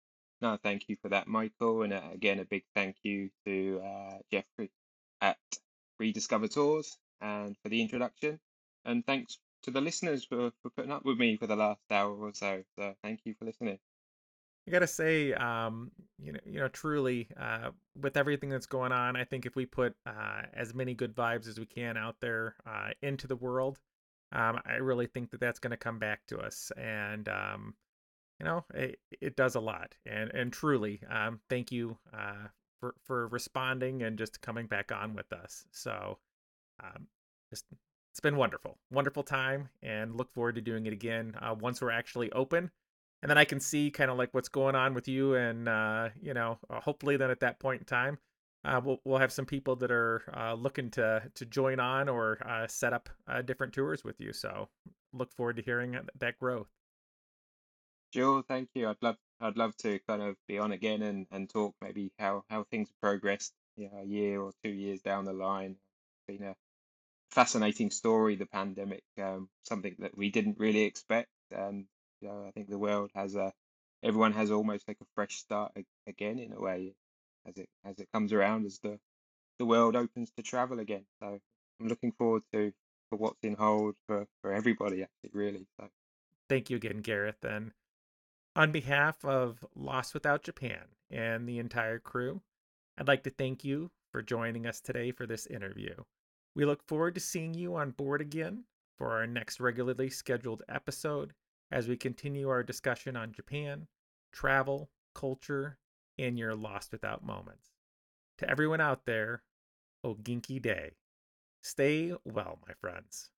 no, thank you for that, Michael. And uh, again, a big thank you to uh, Jeffrey at Rediscover Tours and for the introduction. And thanks to the listeners for, for putting up with me for the last hour or so. So, thank you for listening. I gotta say, um, you know, you know, truly, uh, with everything that's going on, I think if we put uh, as many good vibes as we can out there uh, into the world, um, I really think that that's going to come back to us, and um, you know, it, it does a lot. And and truly, um, thank you uh, for for responding and just coming back on with us. So, um, just it's been wonderful, wonderful time, and look forward to doing it again uh, once we're actually open and then I can see kind of like what's going on with you, and uh, you know, uh, hopefully then at that point in time, uh, we'll we'll have some people that are uh, looking to to join on or uh, set up uh, different tours with you. So look forward to hearing that growth. Sure, thank you. I'd love I'd love to kind of be on again and, and talk maybe how, how things have progressed, yeah, a year or two years down the line. It's been a fascinating story, the pandemic, um, something that we didn't really expect, and you know, I think the world has a everyone has almost like a fresh start again in a way as it as it comes around as the the world opens to travel again. So I'm looking forward to for what's in hold for for everybody actually really. So thank you again, Gareth, and on behalf of Lost Without Japan and the entire crew, I'd like to thank you for joining us today for this interview. We look forward to seeing you on board again for our next regularly scheduled episode as we continue our discussion on Japan, travel, culture, and your lost without moments. To everyone out there, Ogenki de. Stay well, my friends.